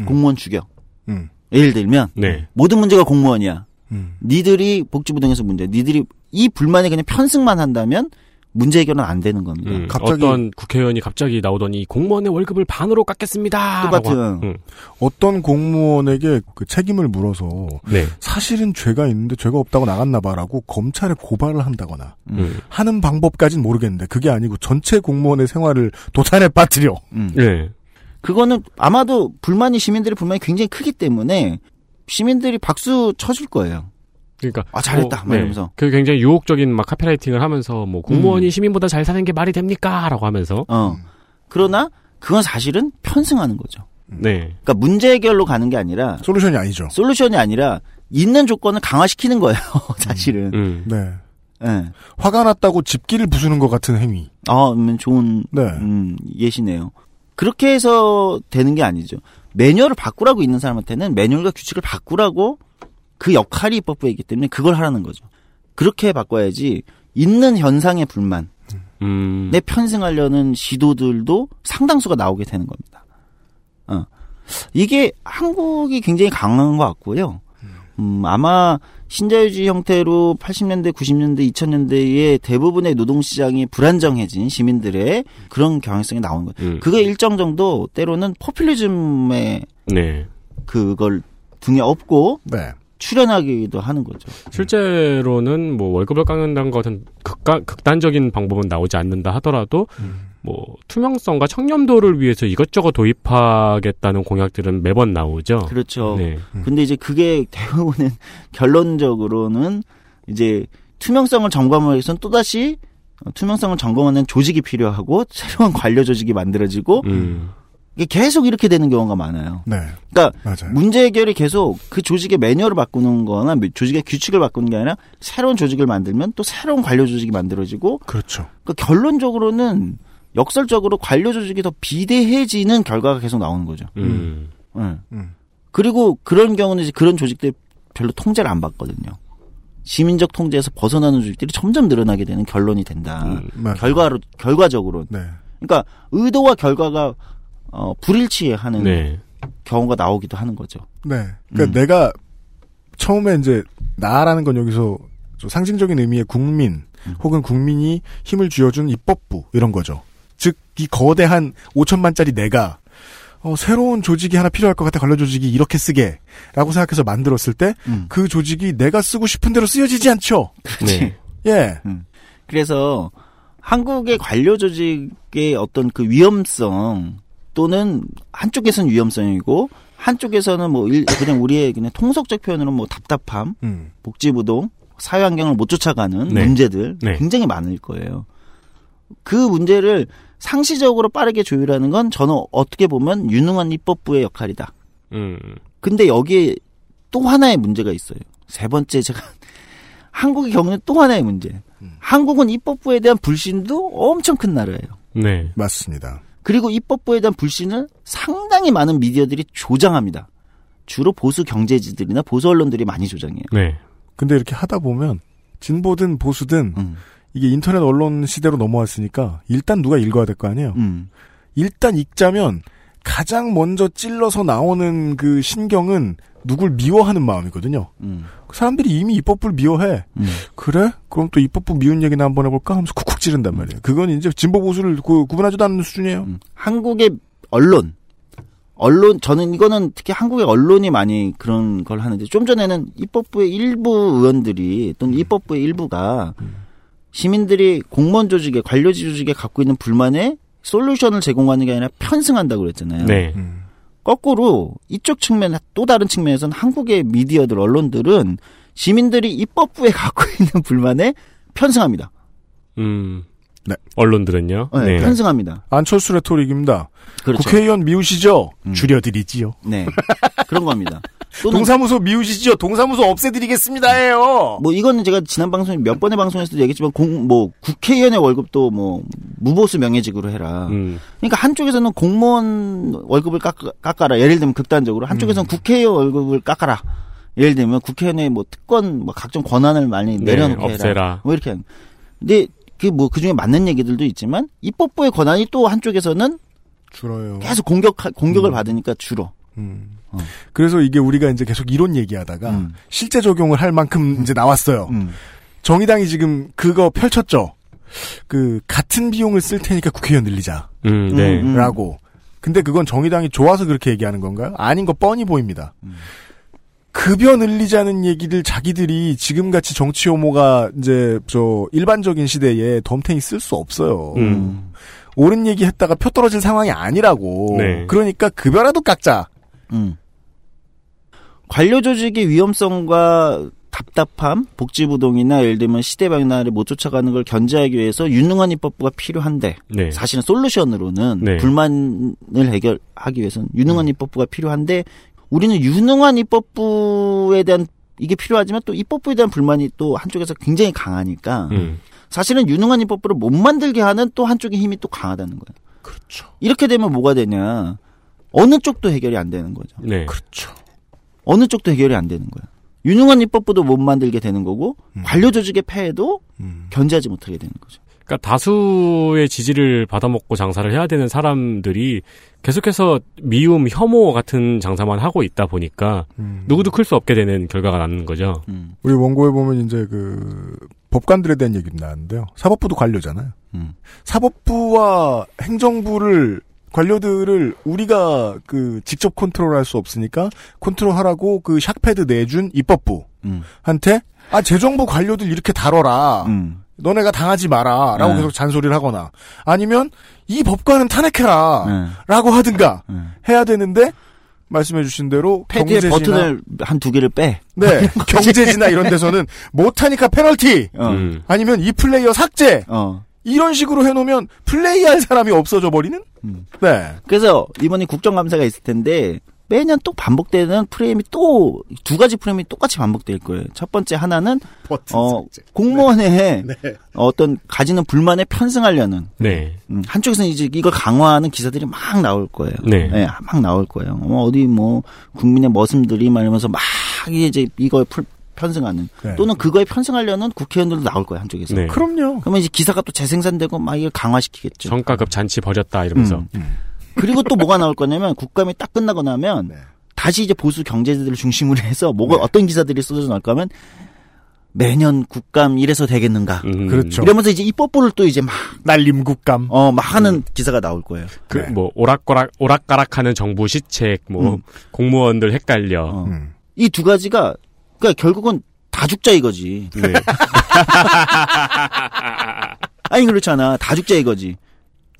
S2: 음.
S3: 공무원 죽여.
S2: 음.
S3: 예를 들면,
S9: 네.
S3: 모든 문제가 공무원이야.
S2: 음.
S3: 니들이 복지부동에서 문제, 니들이 이 불만에 그냥 편승만 한다면 문제 해결은 안 되는 겁니다.
S9: 음,
S2: 갑자기-
S9: 어떤 국회의원이 갑자기 나오더니 공무원의 월급을 반으로 깎겠습니다.
S3: 똑같은.
S9: 하- 음.
S2: 어떤 공무원에게 그 책임을 물어서
S9: 네.
S2: 사실은 죄가 있는데 죄가 없다고 나갔나 봐라고 검찰에 고발을 한다거나
S9: 음.
S2: 하는 방법까진 모르겠는데 그게 아니고 전체 공무원의 생활을 도탄에 빠뜨려.
S3: 음.
S9: 네.
S3: 그거는 아마도 불만이 시민들의 불만이 굉장히 크기 때문에 시민들이 박수 쳐줄 거예요.
S9: 그러니까
S3: 아, 잘했다. 막
S9: 네.
S3: 이러면서.
S9: 그 굉장히 유혹적인 막 카피라이팅을 하면서 뭐 공무원이
S3: 음.
S9: 시민보다 잘 사는 게 말이 됩니까라고 하면서
S3: 어. 그러나 그건 사실은 편승하는 거죠.
S9: 네.
S3: 그러니까 문제 해결로 가는 게 아니라
S2: 솔루션이 아니죠.
S3: 솔루션이 아니라 있는 조건을 강화시키는 거예요. 사실은.
S9: 음.
S2: 네.
S3: 예.
S2: 화가 났다고 집기를 부수는 것 같은 행위.
S3: 아, 음, 좋은
S2: 네.
S3: 음, 예시네요. 그렇게 해서 되는 게 아니죠. 매뉴얼을 바꾸라고 있는 사람한테는 매뉴얼과 규칙을 바꾸라고 그 역할이 입법부에 있기 때문에 그걸 하라는 거죠. 그렇게 바꿔야지 있는 현상의 불만,
S9: 음.
S3: 내 편승하려는 시도들도 상당수가 나오게 되는 겁니다. 어. 이게 한국이 굉장히 강한 것 같고요. 음, 아마 신자유주의 형태로 80년대, 90년대, 2000년대에 대부분의 노동시장이 불안정해진 시민들의 그런 경향성이 나오는 거예요.
S9: 음.
S3: 그게 일정 정도 때로는 포퓰리즘에
S9: 네.
S3: 그걸 등에 업고
S2: 네.
S3: 출연하기도 하는 거죠.
S9: 실제로는 뭐 월급을 깎는다는 것은 극가, 극단적인 방법은 나오지 않는다 하더라도 뭐 투명성과 청렴도를 위해서 이것저것 도입하겠다는 공약들은 매번 나오죠.
S3: 그렇죠.
S9: 네.
S3: 근데 이제 그게 대부분은 결론적으로는 이제 투명성을 점검하기 위해서는 또다시 어, 투명성을 점검하는 조직이 필요하고 새로운 관료 조직이 만들어지고
S9: 음.
S3: 이게 계속 이렇게 되는 경우가 많아요.
S2: 네.
S3: 그러니까
S2: 맞아요.
S3: 문제 해결이 계속 그 조직의 매뉴얼을 바꾸는 거나 조직의 규칙을 바꾸는 게 아니라 새로운 조직을 만들면 또 새로운 관료 조직이 만들어지고
S2: 그렇죠.
S3: 그 결론적으로는 역설적으로 관료 조직이 더 비대해지는 결과가 계속 나오는 거죠.
S9: 음.
S3: 네.
S2: 음.
S3: 그리고 그런 경우는 이제 그런 조직들 별로 통제를 안 받거든요. 시민적 통제에서 벗어나는 조직들이 점점 늘어나게 되는 결론이 된다.
S9: 음.
S3: 결과로 결과적으로.
S2: 네.
S3: 그러니까 의도와 결과가 어, 불일치하는
S9: 네.
S3: 경우가 나오기도 하는 거죠.
S2: 네. 그러니까
S3: 음.
S2: 내가 처음에 이제 나라는 건 여기서 좀 상징적인 의미의 국민
S3: 음.
S2: 혹은 국민이 힘을 쥐어준 입법부 이런 거죠. 즉 이 거대한 5천만짜리 내가 어, 새로운 조직이 하나 필요할 것 같아 관련 조직이 이렇게 쓰게라고 생각해서 만들었을 때그
S3: 음.
S2: 조직이 내가 쓰고 싶은 대로 쓰여지지 않죠.
S9: 네.
S2: 예.
S3: 그래서 한국의 관료 조직의 어떤 그 위험성 또는 한쪽에서는 위험성이고 한쪽에서는 뭐 일- 그냥 우리의 그냥 통속적 표현으로 뭐 답답함,
S2: 음.
S3: 복지부동, 사회 환경을 못 쫓아가는
S9: 네.
S3: 문제들
S9: 네.
S3: 굉장히 많을 거예요. 그 문제를 상시적으로 빠르게 조율하는 건 저는 어떻게 보면 유능한 입법부의 역할이다.
S9: 음.
S3: 근데 여기에 또 하나의 문제가 있어요. 세 번째 제가 한국이 겪는 또 하나의 문제. 한국은 입법부에 대한 불신도 엄청 큰 나라예요.
S9: 네.
S2: 맞습니다.
S3: 그리고 입법부에 대한 불신을 상당히 많은 미디어들이 조장합니다. 주로 보수 경제지들이나 보수 언론들이 많이 조장해요.
S9: 네.
S2: 근데 이렇게 하다 보면 진보든 보수든
S3: 음,
S2: 이게 인터넷 언론 시대로 넘어왔으니까 일단 누가 읽어야 될 거 아니에요.
S3: 음,
S2: 일단 읽자면 가장 먼저 찔러서 나오는 그 신경은 누굴 미워하는 마음이거든요.
S3: 음,
S2: 사람들이 이미 입법부를 미워해.
S3: 음.
S2: 그래? 그럼 또 입법부 미운 얘기나 한번 해볼까? 하면서 쿡쿡 찌른단 말이에요. 그건 이제 진보 보수를 구, 구분하지도 않는 수준이에요.
S3: 음. 한국의 언론, 언론 저는 이거는 특히 한국의 언론이 많이 그런 걸 하는데 좀 전에는 입법부의 일부 의원들이 또는 입법부의 일부가 시민들이 공무원 조직에 관료 조직에 갖고 있는 불만에 솔루션을 제공하는 게 아니라 편승한다고 그랬잖아요.
S9: 네.
S2: 음.
S3: 거꾸로 이쪽 측면 또 다른 측면에서는 한국의 미디어들 언론들은 시민들이 입법부에 갖고 있는 불만에 편승합니다.
S9: 음.
S2: 네.
S9: 언론들은요.
S3: 네,
S9: 네.
S3: 편승합니다.
S2: 안철수 레토릭입니다.
S3: 그렇죠.
S2: 국회의원 미우시죠?
S3: 음.
S2: 줄여드리지요.
S3: 네. 그런 겁니다.
S2: 동사무소 미우시죠? 동사무소 없애드리겠습니다예요.
S3: 뭐 이거는 제가 지난 방송에 몇 번의 방송에서도 얘기했지만 공, 뭐 국회의원의 월급도 뭐 무보수 명예직으로 해라.
S9: 음.
S3: 그러니까 한쪽에서는 공무원 월급을 깎, 깎아라. 예를 들면 극단적으로 한쪽에서는 국회의원 월급을 깎아라. 예를 들면 국회의원의 뭐 특권, 뭐 각종 권한을 많이
S9: 네,
S3: 내려놓게 해라.
S9: 없애라.
S3: 뭐 이렇게. 하는. 근데 그뭐 그중에 맞는 얘기들도 있지만 입법부의 권한이 또 한쪽에서는
S2: 줄어요.
S3: 계속 공격 공격을
S2: 음.
S3: 받으니까 줄어.
S2: 음.
S3: 어.
S2: 그래서 이게 우리가 이제 계속 이론 얘기하다가
S3: 음.
S2: 실제 적용을 할 만큼 이제 나왔어요.
S3: 음.
S2: 정의당이 지금 그거 펼쳤죠. 그 같은 비용을 쓸 테니까 국회의원 늘리자.
S9: 음, 네.
S3: 음.
S2: 라고. 근데 그건 정의당이 좋아서 그렇게 얘기하는 건가요? 아닌 거 뻔히 보입니다.
S3: 음.
S2: 급여 늘리자는 얘기들 자기들이 지금같이 정치 혐오가 이제 저 일반적인 시대에 덤탱이 쓸 수 없어요.
S9: 음.
S2: 옳은 얘기 했다가 표 떨어질 상황이 아니라고.
S9: 네.
S2: 그러니까 급여라도 깎자.
S3: 음. 관료 조직의 위험성과 답답함, 복지부동이나 예를 들면 시대 변화를 못 쫓아가는 걸 견제하기 위해서 유능한 입법부가 필요한데
S9: 네.
S3: 사실은 솔루션으로는
S9: 네.
S3: 불만을 해결하기 위해서는 유능한 입법부가 필요한데 우리는 유능한 입법부에 대한 이게 필요하지만 또 입법부에 대한 불만이 또 한쪽에서 굉장히 강하니까
S9: 음.
S3: 사실은 유능한 입법부를 못 만들게 하는 또 한쪽의 힘이 또 강하다는 거예요.
S2: 그렇죠.
S3: 이렇게 되면 뭐가 되냐? 어느 쪽도 해결이 안 되는 거죠.
S9: 네.
S2: 그렇죠.
S3: 어느 쪽도 해결이 안 되는 거야. 유능한 입법부도 못 만들게 되는 거고
S2: 음.
S3: 관료 조직의 폐해도
S2: 음.
S3: 견제하지 못하게 되는 거죠.
S9: 그러니까 다수의 지지를 받아먹고 장사를 해야 되는 사람들이 계속해서 미움, 혐오 같은 장사만 하고 있다 보니까
S2: 음.
S9: 누구도 클 수 없게 되는 결과가 나는 거죠.
S3: 음.
S2: 우리 원고에 보면 이제 그 법관들에 대한 얘기도 나왔는데요. 사법부도 관료잖아요.
S3: 음.
S2: 사법부와 행정부를 관료들을 우리가 그 직접 컨트롤할 수 없으니까 컨트롤하라고 그 샥패드 내준 입법부한테
S3: 음.
S2: 아 재정부 관료들 이렇게 다뤄라.
S3: 음.
S2: 너네가 당하지 마라 라고
S3: 네.
S2: 계속 잔소리를 하거나 아니면 이 법관은 탄핵해라라고
S3: 네.
S2: 하든가
S3: 네.
S2: 해야 되는데 말씀해주신 대로 경제지나-
S3: 버튼을 한 두 개를 빼.
S2: 네 경제지나 이런 데서는 못하니까 페널티
S3: 어.
S9: 음.
S2: 아니면 이 플레이어 삭제
S3: 어.
S2: 이런 식으로 해놓으면 플레이할 사람이 없어져 버리는
S3: 음.
S2: 네
S3: 그래서 이번에 국정감사가 있을 텐데 매년 또 반복되는 프레임이 또 두 가지 프레임이 똑같이 반복될 거예요. 첫 번째 하나는 어, 공무원의
S2: 네.
S3: 어떤 가지는 불만에 편승하려는
S9: 네.
S3: 음, 한쪽에서는 이제 이걸 강화하는 기사들이 막 나올 거예요.
S9: 네.
S3: 막 나올 거예요. 어, 어디 뭐 국민의 머슴들이 말하면서 막 이제 이거에 풀- 편승하는
S2: 네.
S3: 또는 그거에 편승하려는 국회의원들도 나올 거예요 한쪽에서.
S9: 네.
S2: 그럼요
S3: 그러면 이제 기사가 또 재생산되고 막 이걸 강화시키겠죠.
S9: 성과급 잔치 벌였다 이러면서.
S3: 음. 그리고 또 뭐가 나올 거냐면 국감이 딱 끝나고 나면
S2: 네.
S3: 다시 이제 보수 경제지들을 중심으로 해서 뭐가
S2: 네.
S3: 어떤 기사들이 쏟아져 나올 거면 매년 국감 이래서 되겠는가.
S9: 음.
S2: 그렇죠.
S3: 이러면서 이제 입법부를 또 이제 막,
S2: 날림 국감
S3: 어, 막 하는 기사가 나올 거예요.
S9: 그,
S2: 네.
S9: 뭐, 오락가락, 오락가락 하는 정부 시책, 뭐,
S3: 음.
S9: 공무원들 헷갈려.
S3: 어.
S2: 음.
S3: 이두 가지가, 그러니까 결국은 다 죽자 이거지.
S9: 네.
S3: 아니, 그렇잖아. 다 죽자 이거지.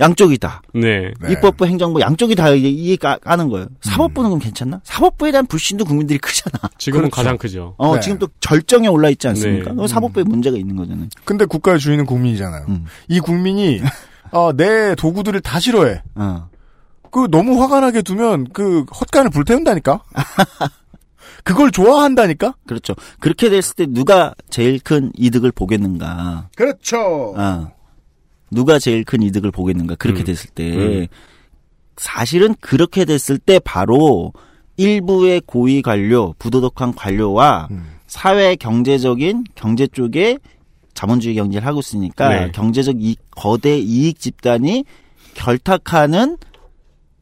S3: 양쪽이 다.
S9: 네.
S2: 네.
S3: 입법부, 행정부 양쪽이 다 이게 이해 까, 까는 거예요. 사법부는 그럼 괜찮나? 사법부에 대한 불신도 국민들이 크잖아.
S9: 지금은
S2: 그렇죠.
S9: 가장 크죠.
S3: 어,
S2: 네.
S3: 지금 또 절정에 올라 있지 않습니까?
S9: 네.
S3: 사법부에 문제가 있는 거잖아요.
S2: 근데 국가의 주인은 국민이잖아요
S3: 음.
S2: 이 국민이 어, 내 도구들을 다 싫어해
S3: 어.
S2: 그 너무 화가 나게 두면 그 헛간을 불태운다니까 그걸 좋아한다니까
S3: 그렇죠. 그렇게 됐을 때 누가 제일 큰 이득을 보겠는가?
S2: 그렇죠
S3: 아. 누가 제일 큰 이득을 보겠는가? 그렇게
S9: 음.
S3: 됐을 때
S9: 음.
S3: 사실은 그렇게 됐을 때 바로 일부의 고위 관료, 부도덕한 관료와
S2: 음.
S3: 사회 경제적인 경제 쪽에 자본주의 경제를 하고 있으니까
S9: 네.
S3: 경제적 이 거대 이익 집단이 결탁하는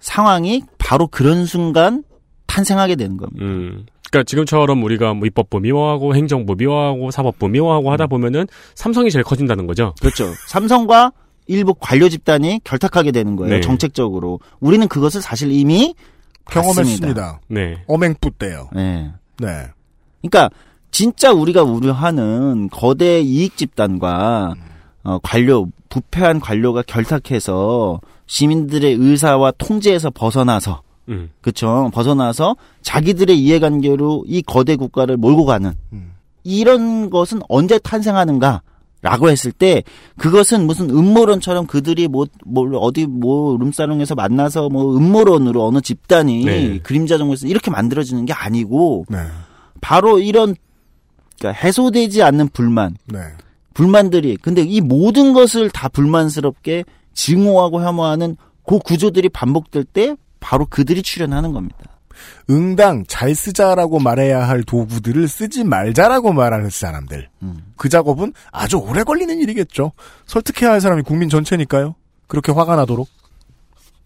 S3: 상황이 바로 그런 순간 탄생하게 되는 겁니다.
S9: 음. 그러니까 지금처럼 우리가 뭐 입법부 미워하고 행정부 미워하고 사법부 미워하고 하다 보면은 삼성이 제일 커진다는 거죠.
S3: 그렇죠. 삼성과 일부 관료 집단이 결탁하게 되는 거예요.
S9: 네.
S3: 정책적으로. 우리는 그것을 사실 이미.
S2: 경험했습니다
S9: 네.
S2: 어맹뿌 때요
S3: 네.
S2: 네
S3: 그러니까 진짜 우리가 우려하는 거대 이익 집단과 어, 관료 부패한 관료가 결탁해서 시민들의 의사와 통제에서 벗어나서
S9: 음.
S3: 그쵸 벗어나서 자기들의 이해관계로 이 거대 국가를 몰고 가는
S2: 음.
S3: 이런 것은 언제 탄생하는가? 라고 했을 때 그것은 무슨 음모론처럼 그들이 뭐, 뭐 어디 뭐 룸사롱에서 만나서 뭐 음모론으로 어느 집단이
S9: 네.
S3: 그림자 정부에서 이렇게 만들어지는 게 아니고
S2: 네.
S3: 바로 이런 그러니까 해소되지 않는 불만
S2: 네.
S3: 불만들이 근데 이 모든 것을 다 불만스럽게 증오하고 혐오하는 그 구조들이 반복될 때 바로 그들이 출연하는 겁니다.
S2: 응당 잘 쓰자라고 말해야 할 도구들을 쓰지 말자라고 말하는 사람들.
S3: 음.
S2: 그 작업은 아주 오래 걸리는 일이겠죠. 설득해야 할 사람이 국민 전체니까요. 그렇게 화가 나도록.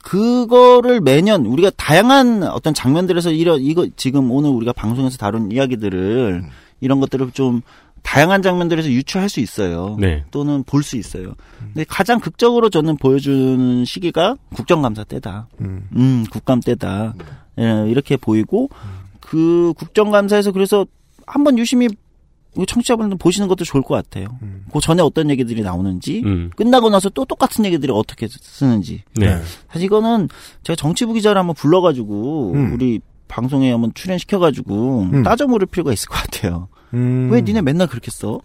S3: 그거를 매년 우리가 다양한 어떤 장면들에서 이런 이거 지금 오늘 우리가 방송에서 다룬 이야기들을 이런 것들을 좀 다양한 장면들에서 유추할 수 있어요.
S9: 네.
S3: 또는 볼 수 있어요. 근데 가장 극적으로 저는 보여주는 시기가 국정감사 때다.
S2: 음.
S3: 음, 국감 때다. 예, 이렇게 보이고 그 국정감사에서 그래서 한번 유심히 청취자분들 보시는 것도 좋을 것 같아요.
S2: 음.
S3: 그 전에 어떤 얘기들이 나오는지
S9: 음.
S3: 끝나고 나서 또 똑같은 얘기들이 어떻게 쓰는지
S9: 네.
S3: 사실 이거는 제가 정치부 기자를 한번 불러가지고
S2: 음.
S3: 우리 방송에 한번 출연시켜가지고
S2: 음.
S3: 따져 물을 필요가 있을 것 같아요.
S2: 음.
S3: 왜 니네 맨날 그렇게 써?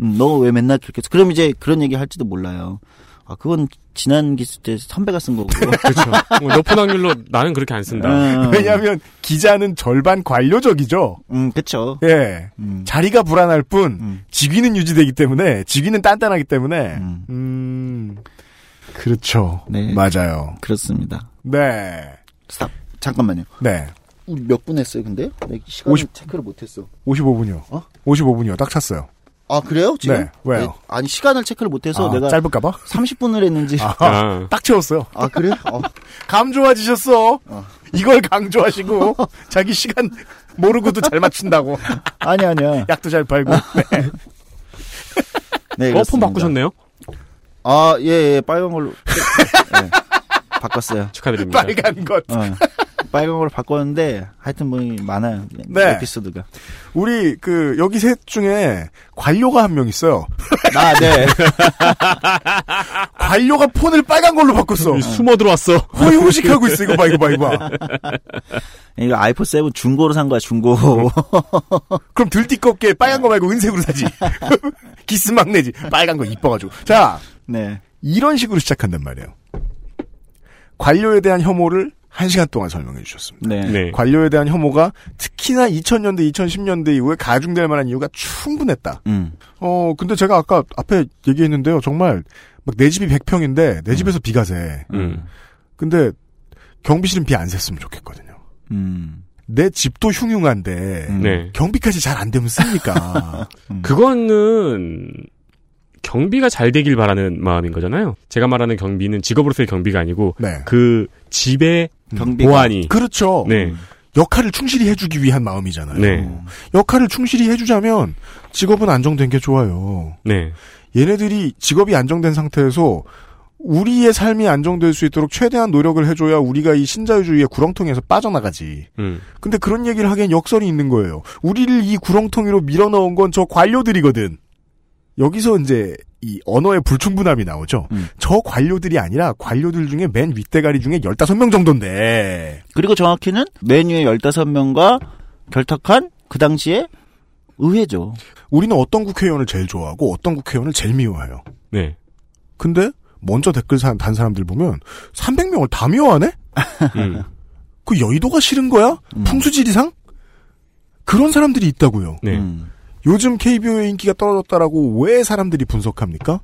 S3: 음, 너왜 맨날 그렇게 써? 그럼 이제 그런 얘기 할지도 몰라요. 아, 그건 지난 기수 때 선배가 쓴 거고.
S9: 그렇죠. 뭐 높은 확률로 나는 그렇게 안 쓴다.
S3: 음,
S2: 왜냐하면 기자는 절반 관료적이죠.
S3: 음, 그쵸.
S2: 예.
S3: 음,
S2: 자리가 불안할 뿐
S3: 음,
S2: 직위는 유지되기 때문에 직위는 단단하기 때문에
S3: 음.
S2: 음. 그렇죠.
S3: 네.
S2: 맞아요.
S3: 그렇습니다.
S2: 네.
S3: 스탑. 잠깐만요.
S2: 네.
S3: 우리 몇 분 했어요, 근데? 내 시간
S2: 50.
S3: 체크를 못했어.
S2: 55분이요.
S3: 어?
S2: 55분이요. 딱 찼어요.
S3: 아 그래요? 지금?
S2: 네, 왜요?
S3: 네, 아니 시간을 체크를 못해서
S2: 아,
S3: 내가
S2: 짧을까봐?
S3: 30분을 했는지.
S2: 아,
S9: 아.
S2: 딱 채웠어요.
S3: 아 그래? 어.
S2: 감 좋아지셨어.
S3: 어.
S2: 이걸 강조하시고 자기 시간 모르고도 잘 맞춘다고.
S3: 아니 아니야.
S2: 약도 잘 팔고. 네.
S3: 네,
S9: 어, 폰. 바꾸셨네요?
S3: 아, 예, 예, 빨간 걸로. 네, 바꿨어요.
S9: 축하드립니다.
S2: 빨간 것.
S3: 어, 빨간 걸로 바꿨는데, 하여튼 뭐, 많아요.
S2: 네.
S3: 에피소드가.
S2: 우리 그 여기 셋 중에 관료가 한 명 있어요.
S3: 아, 네.
S2: 관료가 폰을 빨간 걸로 바꿨어.
S9: 숨어 들어왔어.
S2: 호의호식하고 있어. 이거 봐, 이거 봐, 이거 봐.
S3: 이거 아이폰 7 중고로 산 거야, 중고.
S2: 그럼 들띠껍게 빨간 거 말고 은색으로 사지. 기스 막 내지. 빨간 거 이뻐가지고. 자,
S3: 네.
S2: 이런 식으로 시작한단 말이에요. 관료에 대한 혐오를 한 시간 동안 설명해 주셨습니다.
S3: 네.
S9: 네.
S2: 관료에 대한 혐오가 특히나 2000년대, 2010년대 이후에 가중될 만한 이유가 충분했다.
S3: 음.
S2: 어, 근데 제가 아까 앞에 얘기했는데요. 정말 막 내 집이 100평인데 내 집에서 비가 새.
S9: 음.
S2: 근데 경비실은 비 안 샜으면 좋겠거든요.
S3: 음.
S2: 내 집도 흉흉한데
S3: 음.
S9: 네.
S2: 경비까지 잘 안 되면 씁니까?
S9: 그거는 경비가 잘 되길 바라는 마음인 거잖아요. 제가 말하는 경비는 직업으로서의 경비가 아니고
S2: 네.
S9: 그 집의
S3: 경비가.
S9: 보안이
S2: 그렇죠.
S9: 네.
S2: 역할을 충실히 해주기 위한 마음이잖아요.
S9: 네.
S2: 역할을 충실히 해주자면 직업은 안정된 게 좋아요.
S9: 네.
S2: 얘네들이 직업이 안정된 상태에서 우리의 삶이 안정될 수 있도록 최대한 노력을 해줘야 우리가 이 신자유주의의 구렁텅이에서 빠져나가지.
S9: 음.
S2: 근데 그런 얘기를 하기엔 역설이 있는 거예요. 우리를 이 구렁텅이로 밀어넣은 건 저 관료들이거든. 여기서 이제 이 언어의 불충분함이 나오죠.
S3: 음.
S2: 저 관료들이 아니라 관료들 중에 맨 윗대가리 중에 15명 정도인데.
S3: 그리고 정확히는 메뉴의 15명과 결탁한 그 당시에 의회죠.
S2: 우리는 어떤 국회의원을 제일 좋아하고 어떤 국회의원을 제일 미워해요.
S9: 네.
S2: 근데 먼저 댓글 산, 단 사람들 보면 300명을 다 미워하네?
S9: 음.
S2: 그 여의도가 싫은 거야?
S3: 음.
S2: 풍수지리상? 그런 사람들이 있다고요.
S9: 네.
S3: 음.
S2: 요즘 KBO의 인기가 떨어졌다라고 왜 사람들이 분석합니까?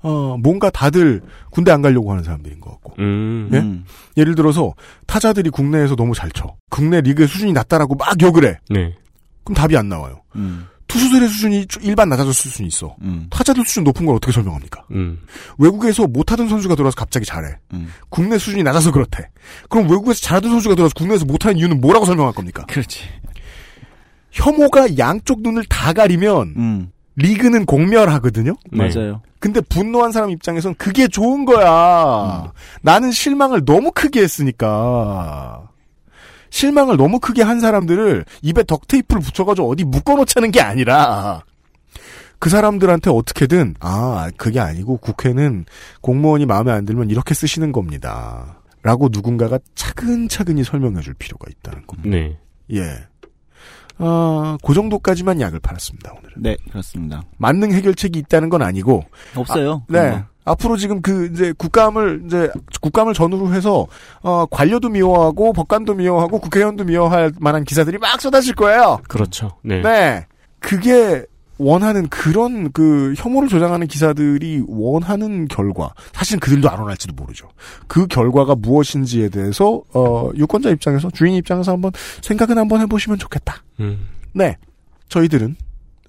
S2: 어, 뭔가 다들 군대 안 가려고 하는 사람들인 것 같고.
S9: 음.
S2: 예?
S3: 음.
S2: 예를 들어서 타자들이 국내에서 너무 잘 쳐. 국내 리그의 수준이 낮다라고 막 욕을 해.
S9: 네.
S2: 그럼 답이 안 나와요.
S3: 음.
S2: 투수들의 수준이 일반 낮아졌을 수는 있어.
S3: 음.
S2: 타자들 수준 높은 걸 어떻게 설명합니까?
S9: 음.
S2: 외국에서 못하던 선수가 들어와서 갑자기 잘해.
S3: 음.
S2: 국내 수준이 낮아서 그렇대. 그럼 외국에서 잘하던 선수가 들어와서 국내에서 못하는 이유는 뭐라고 설명할 겁니까?
S3: 그렇지.
S2: 혐오가 양쪽 눈을 다 가리면
S3: 음.
S2: 리그는 공멸하거든요.
S9: 네.
S3: 맞아요.
S2: 근데 분노한 사람 입장에선 그게 좋은 거야. 나는 실망을 너무 크게 했으니까. 실망을 너무 크게 한 사람들을 입에 덕테이프를 붙여가지고 어디 묶어놓자는 게 아니라 그 사람들한테 어떻게든 아 그게 아니고 국회는 공무원이 마음에 안 들면 이렇게 쓰시는 겁니다. 라고 누군가가 차근차근히 설명해 줄 필요가 있다는 겁니다.
S9: 네.
S2: 예. 아, 그 정도까지만 약을 팔았습니다, 오늘은.
S3: 네, 그렇습니다.
S2: 만능 해결책이 있다는 건 아니고,
S3: 없어요.
S2: 네.
S3: 그런 거.
S2: 앞으로 지금 그 이제 국감을 이제 국감을 전후로 해서 어 관료도 미워하고 법관도 미워하고 국회의원도 미워할 만한 기사들이 막 쏟아질 거예요.
S9: 그렇죠. 네.
S2: 네. 그게 원하는 그런 그 혐오를 조장하는 기사들이 원하는 결과 사실은 그들도 안 원할지도 모르죠. 그 결과가 무엇인지에 대해서 어 유권자 입장에서 주인 입장에서 한번 생각은 한번 해보시면 좋겠다.
S9: 음.
S2: 네. 저희들은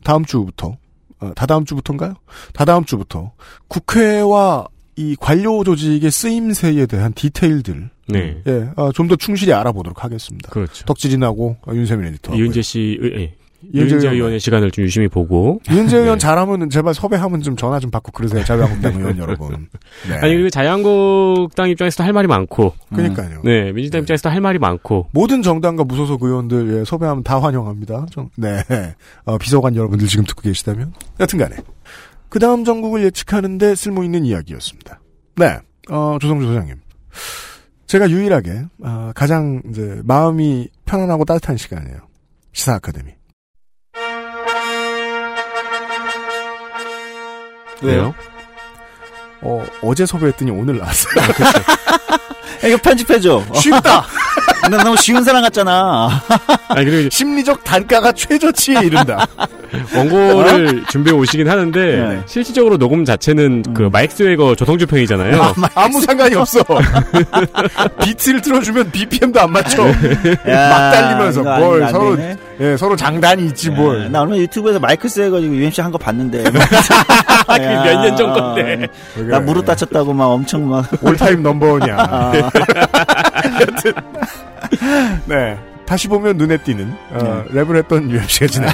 S2: 다음 주부터, 어, 다다음 주부터인가요? 다다음 주부터 국회와 이 관료 조직의 쓰임새에 대한 디테일들,
S9: 네.
S2: 예, 좀더 충실히 알아보도록 하겠습니다.
S9: 그렇죠.
S2: 덕질이 나고, 어, 윤세민 에디터.
S9: 이은재 씨, 의, 예.
S2: 이은재 의원.
S9: 의원의 시간을 좀 유심히 보고.
S2: 이은재 의원
S9: 네.
S2: 잘하면 제발 섭외하면 좀 전화 좀 받고 그러세요. 자유한국당 의원 여러분. 네.
S9: 아니, 그리고 자유한국당 입장에서도 할 말이 많고.
S2: 그러니까요.
S9: 네. 민주당 입장에서도 할 말이 많고.
S2: 모든 정당과 무소속 의원들 예, 섭외하면 다 환영합니다. 좀, 네. 어, 비서관 여러분들 지금 듣고 계시다면. 여튼간에. 그 다음 전국을 예측하는데 쓸모 있는 이야기였습니다. 네. 어, 조성주 소장님. 제가 유일하게, 어, 가장, 이제, 마음이 편안하고 따뜻한 시간이에요. 시사 아카데미.
S9: 왜요?
S2: 어, 어제 섭외했더니 오늘 나왔어요.
S3: 이거 편집해줘. 어,
S2: 쉽다!
S3: 나 너무 쉬운 사람 같잖아.
S9: 아니, 그리고
S2: 심리적 단가가 최저치에 이른다.
S9: 원고를 준비해 오시긴 하는데,
S3: 네.
S9: 실질적으로 녹음 자체는 그 마이크 스웨거 조성주 편이잖아요.
S2: 아 무 상관이 없어. 비트를 틀어주면 BPM도 안 맞춰.
S3: 야,
S2: 막 달리면서 뭘 서로
S3: 되네.
S2: 예, 서로 장단이 있지 뭘.
S3: 네, 나 얼마 유튜브에서 마이크스 해가지고 UMC 한 거 봤는데.
S9: 몇 년 전 건데.
S3: 나 무릎 다쳤다고 막 엄청 막.
S2: All time number one이야. 여튼 네 다시 보면 눈에 띄는 어, 랩을 했던 UMC가 지나.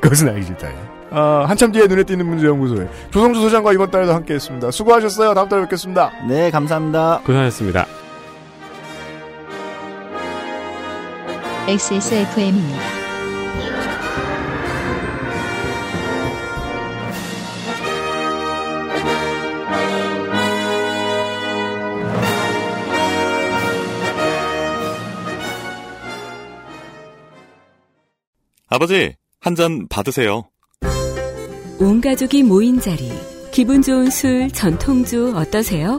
S2: 그것은 알기 싫다. 어, 한참 뒤에 눈에 띄는 문제연구소에 조성주 소장과 이번 달에도 함께 했습니다. 수고하셨어요. 다음 달에 뵙겠습니다.
S3: 네, 감사합니다.
S9: 고생하셨습니다.
S1: XSFM입니다.
S7: 아버지, 한 잔 받으세요.
S6: 온 가족이 모인 자리, 기분 좋은 술, 전통주 어떠세요?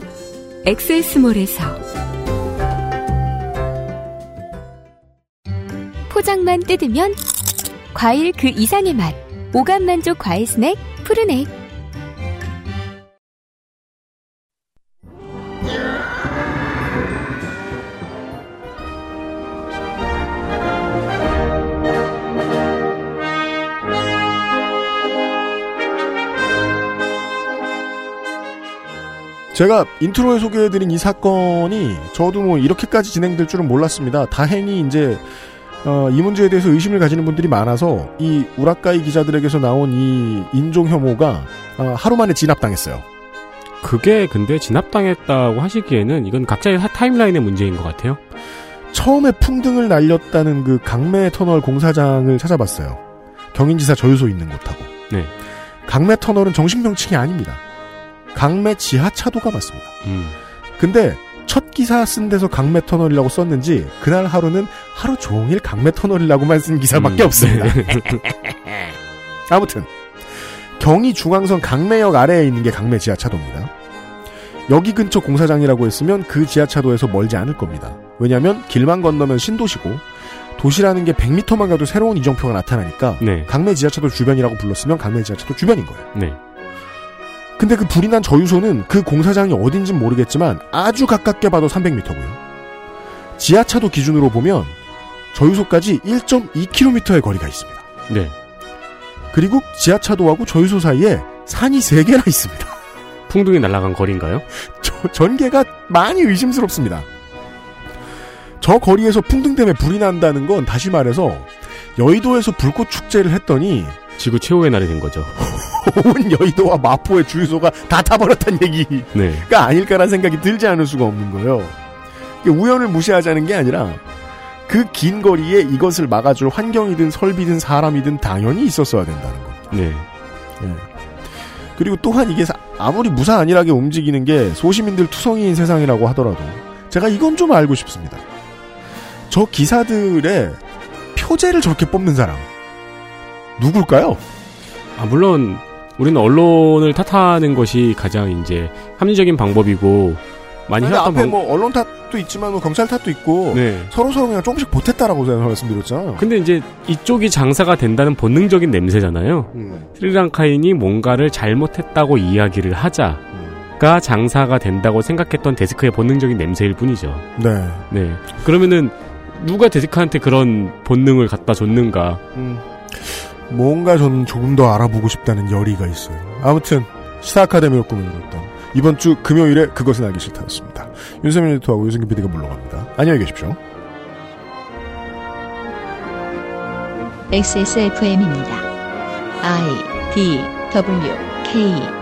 S6: 엑세스몰에서
S5: 포장만 뜯으면 과일 그 이상의 맛. 오감 만족 과일 스낵 푸르넥.
S2: 제가 intro에 소개해드린 이 사건이 저도 뭐 이렇게까지 진행될 줄은 몰랐습니다. 다행히 이제 어, 이 문제에 대해서 의심을 가지는 분들이 많아서 이 우라카이 기자들에게서 나온 이 인종 혐오가 어, 하루 만에 진압당했어요.
S9: 그게 근데 진압당했다고 하시기에는 이건 각자의 하- timeline의 문제인 것 같아요.
S2: 처음에 풍등을 날렸다는 그 강매 터널 공사장을 찾아봤어요. 경인지사 저유소 있는 곳하고.
S9: 네.
S2: 강매 터널은 정식 명칭이 아닙니다. 강매 지하차도가 맞습니다.
S9: 음.
S2: 근데 첫 기사 쓴 데서 강매 터널이라고 썼는지 그날 하루는 하루 종일 강매 터널이라고만 쓴 기사밖에
S9: 음,
S2: 없습니다. 아무튼 경의 중앙선 강매역 아래에 있는 게 강매 지하차도입니다. 여기 근처 공사장이라고 했으면 그 지하차도에서 멀지 않을 겁니다. 왜냐하면 길만 건너면 신도시고 도시라는 게 100m만 가도 새로운 이정표가 나타나니까
S9: 네.
S2: 강매 지하차도 주변이라고 불렀으면 강매 지하차도 주변인 거예요.
S9: 네.
S2: 근데 그 불이 난 저유소는 그 공사장이 어딘진 모르겠지만 아주 가깝게 봐도 300m고요. 지하차도 기준으로 보면 저유소까지 1.2km의 거리가 있습니다.
S9: 네.
S2: 그리고 지하차도하고 저유소 사이에 산이 3개나 있습니다.
S9: 풍등이 날아간 거리인가요?
S2: 저- 전개가 많이 의심스럽습니다. 저 거리에서 풍등 때문에 불이 난다는 건 다시 말해서 여의도에서 불꽃 축제를 했더니
S9: 지구 최후의 날이 된 거죠.
S2: 온 여의도와 마포의 주유소가 다 타버렸다는 얘기가
S9: 네.
S2: 아닐까라는 생각이 들지 않을 수가 없는 거예요. 우연을 무시하자는 게 아니라 그 긴 거리에 이것을 막아줄 환경이든 설비든 사람이든 당연히 있었어야 된다는 거.
S9: 네.
S2: 예. 그리고 또한 이게 사- 아무리 무사 안일하게 움직이는 게 소시민들 투성이인 세상이라고 하더라도 제가 이건 좀 알고 싶습니다. 저 기사들의 표제를 저렇게 뽑는 사람 누굴까요?
S9: 아, 물론, 우리는 언론을 탓하는 것이 가장 이제 합리적인 방법이고, 많이 해왔던
S2: 앞에
S9: 방
S2: 뭐 언론 탓도 있지만 뭐 경찰 탓도 있고
S9: 네.
S2: 서로 서로 그냥 조금씩 보탰다라고 제가 말씀드렸잖아요.
S9: 근데 이제 이쪽이 장사가 된다는 본능적인 냄새잖아요.
S2: 음.
S9: 스리랑카인이 뭔가를 잘못했다고 이야기를 하자 가 장사가 된다고 생각했던 데스크의 본능적인 냄새일 뿐이죠.
S2: 네.
S9: 네. 그러면은 누가 데스크한테 그런 본능을 갖다 줬는가?
S2: 음. 뭔가 저는 조금 더 알아보고 싶다는 열의가 있어요. 아무튼 시사 아카데미로 이뤘던 이번 주 금요일에 그것은 알기 싫다였습니다. 윤세민 에디터하고 유승균 PD가 물러갑니다. 안녕히 계십시오.
S1: XSFM입니다. I D W K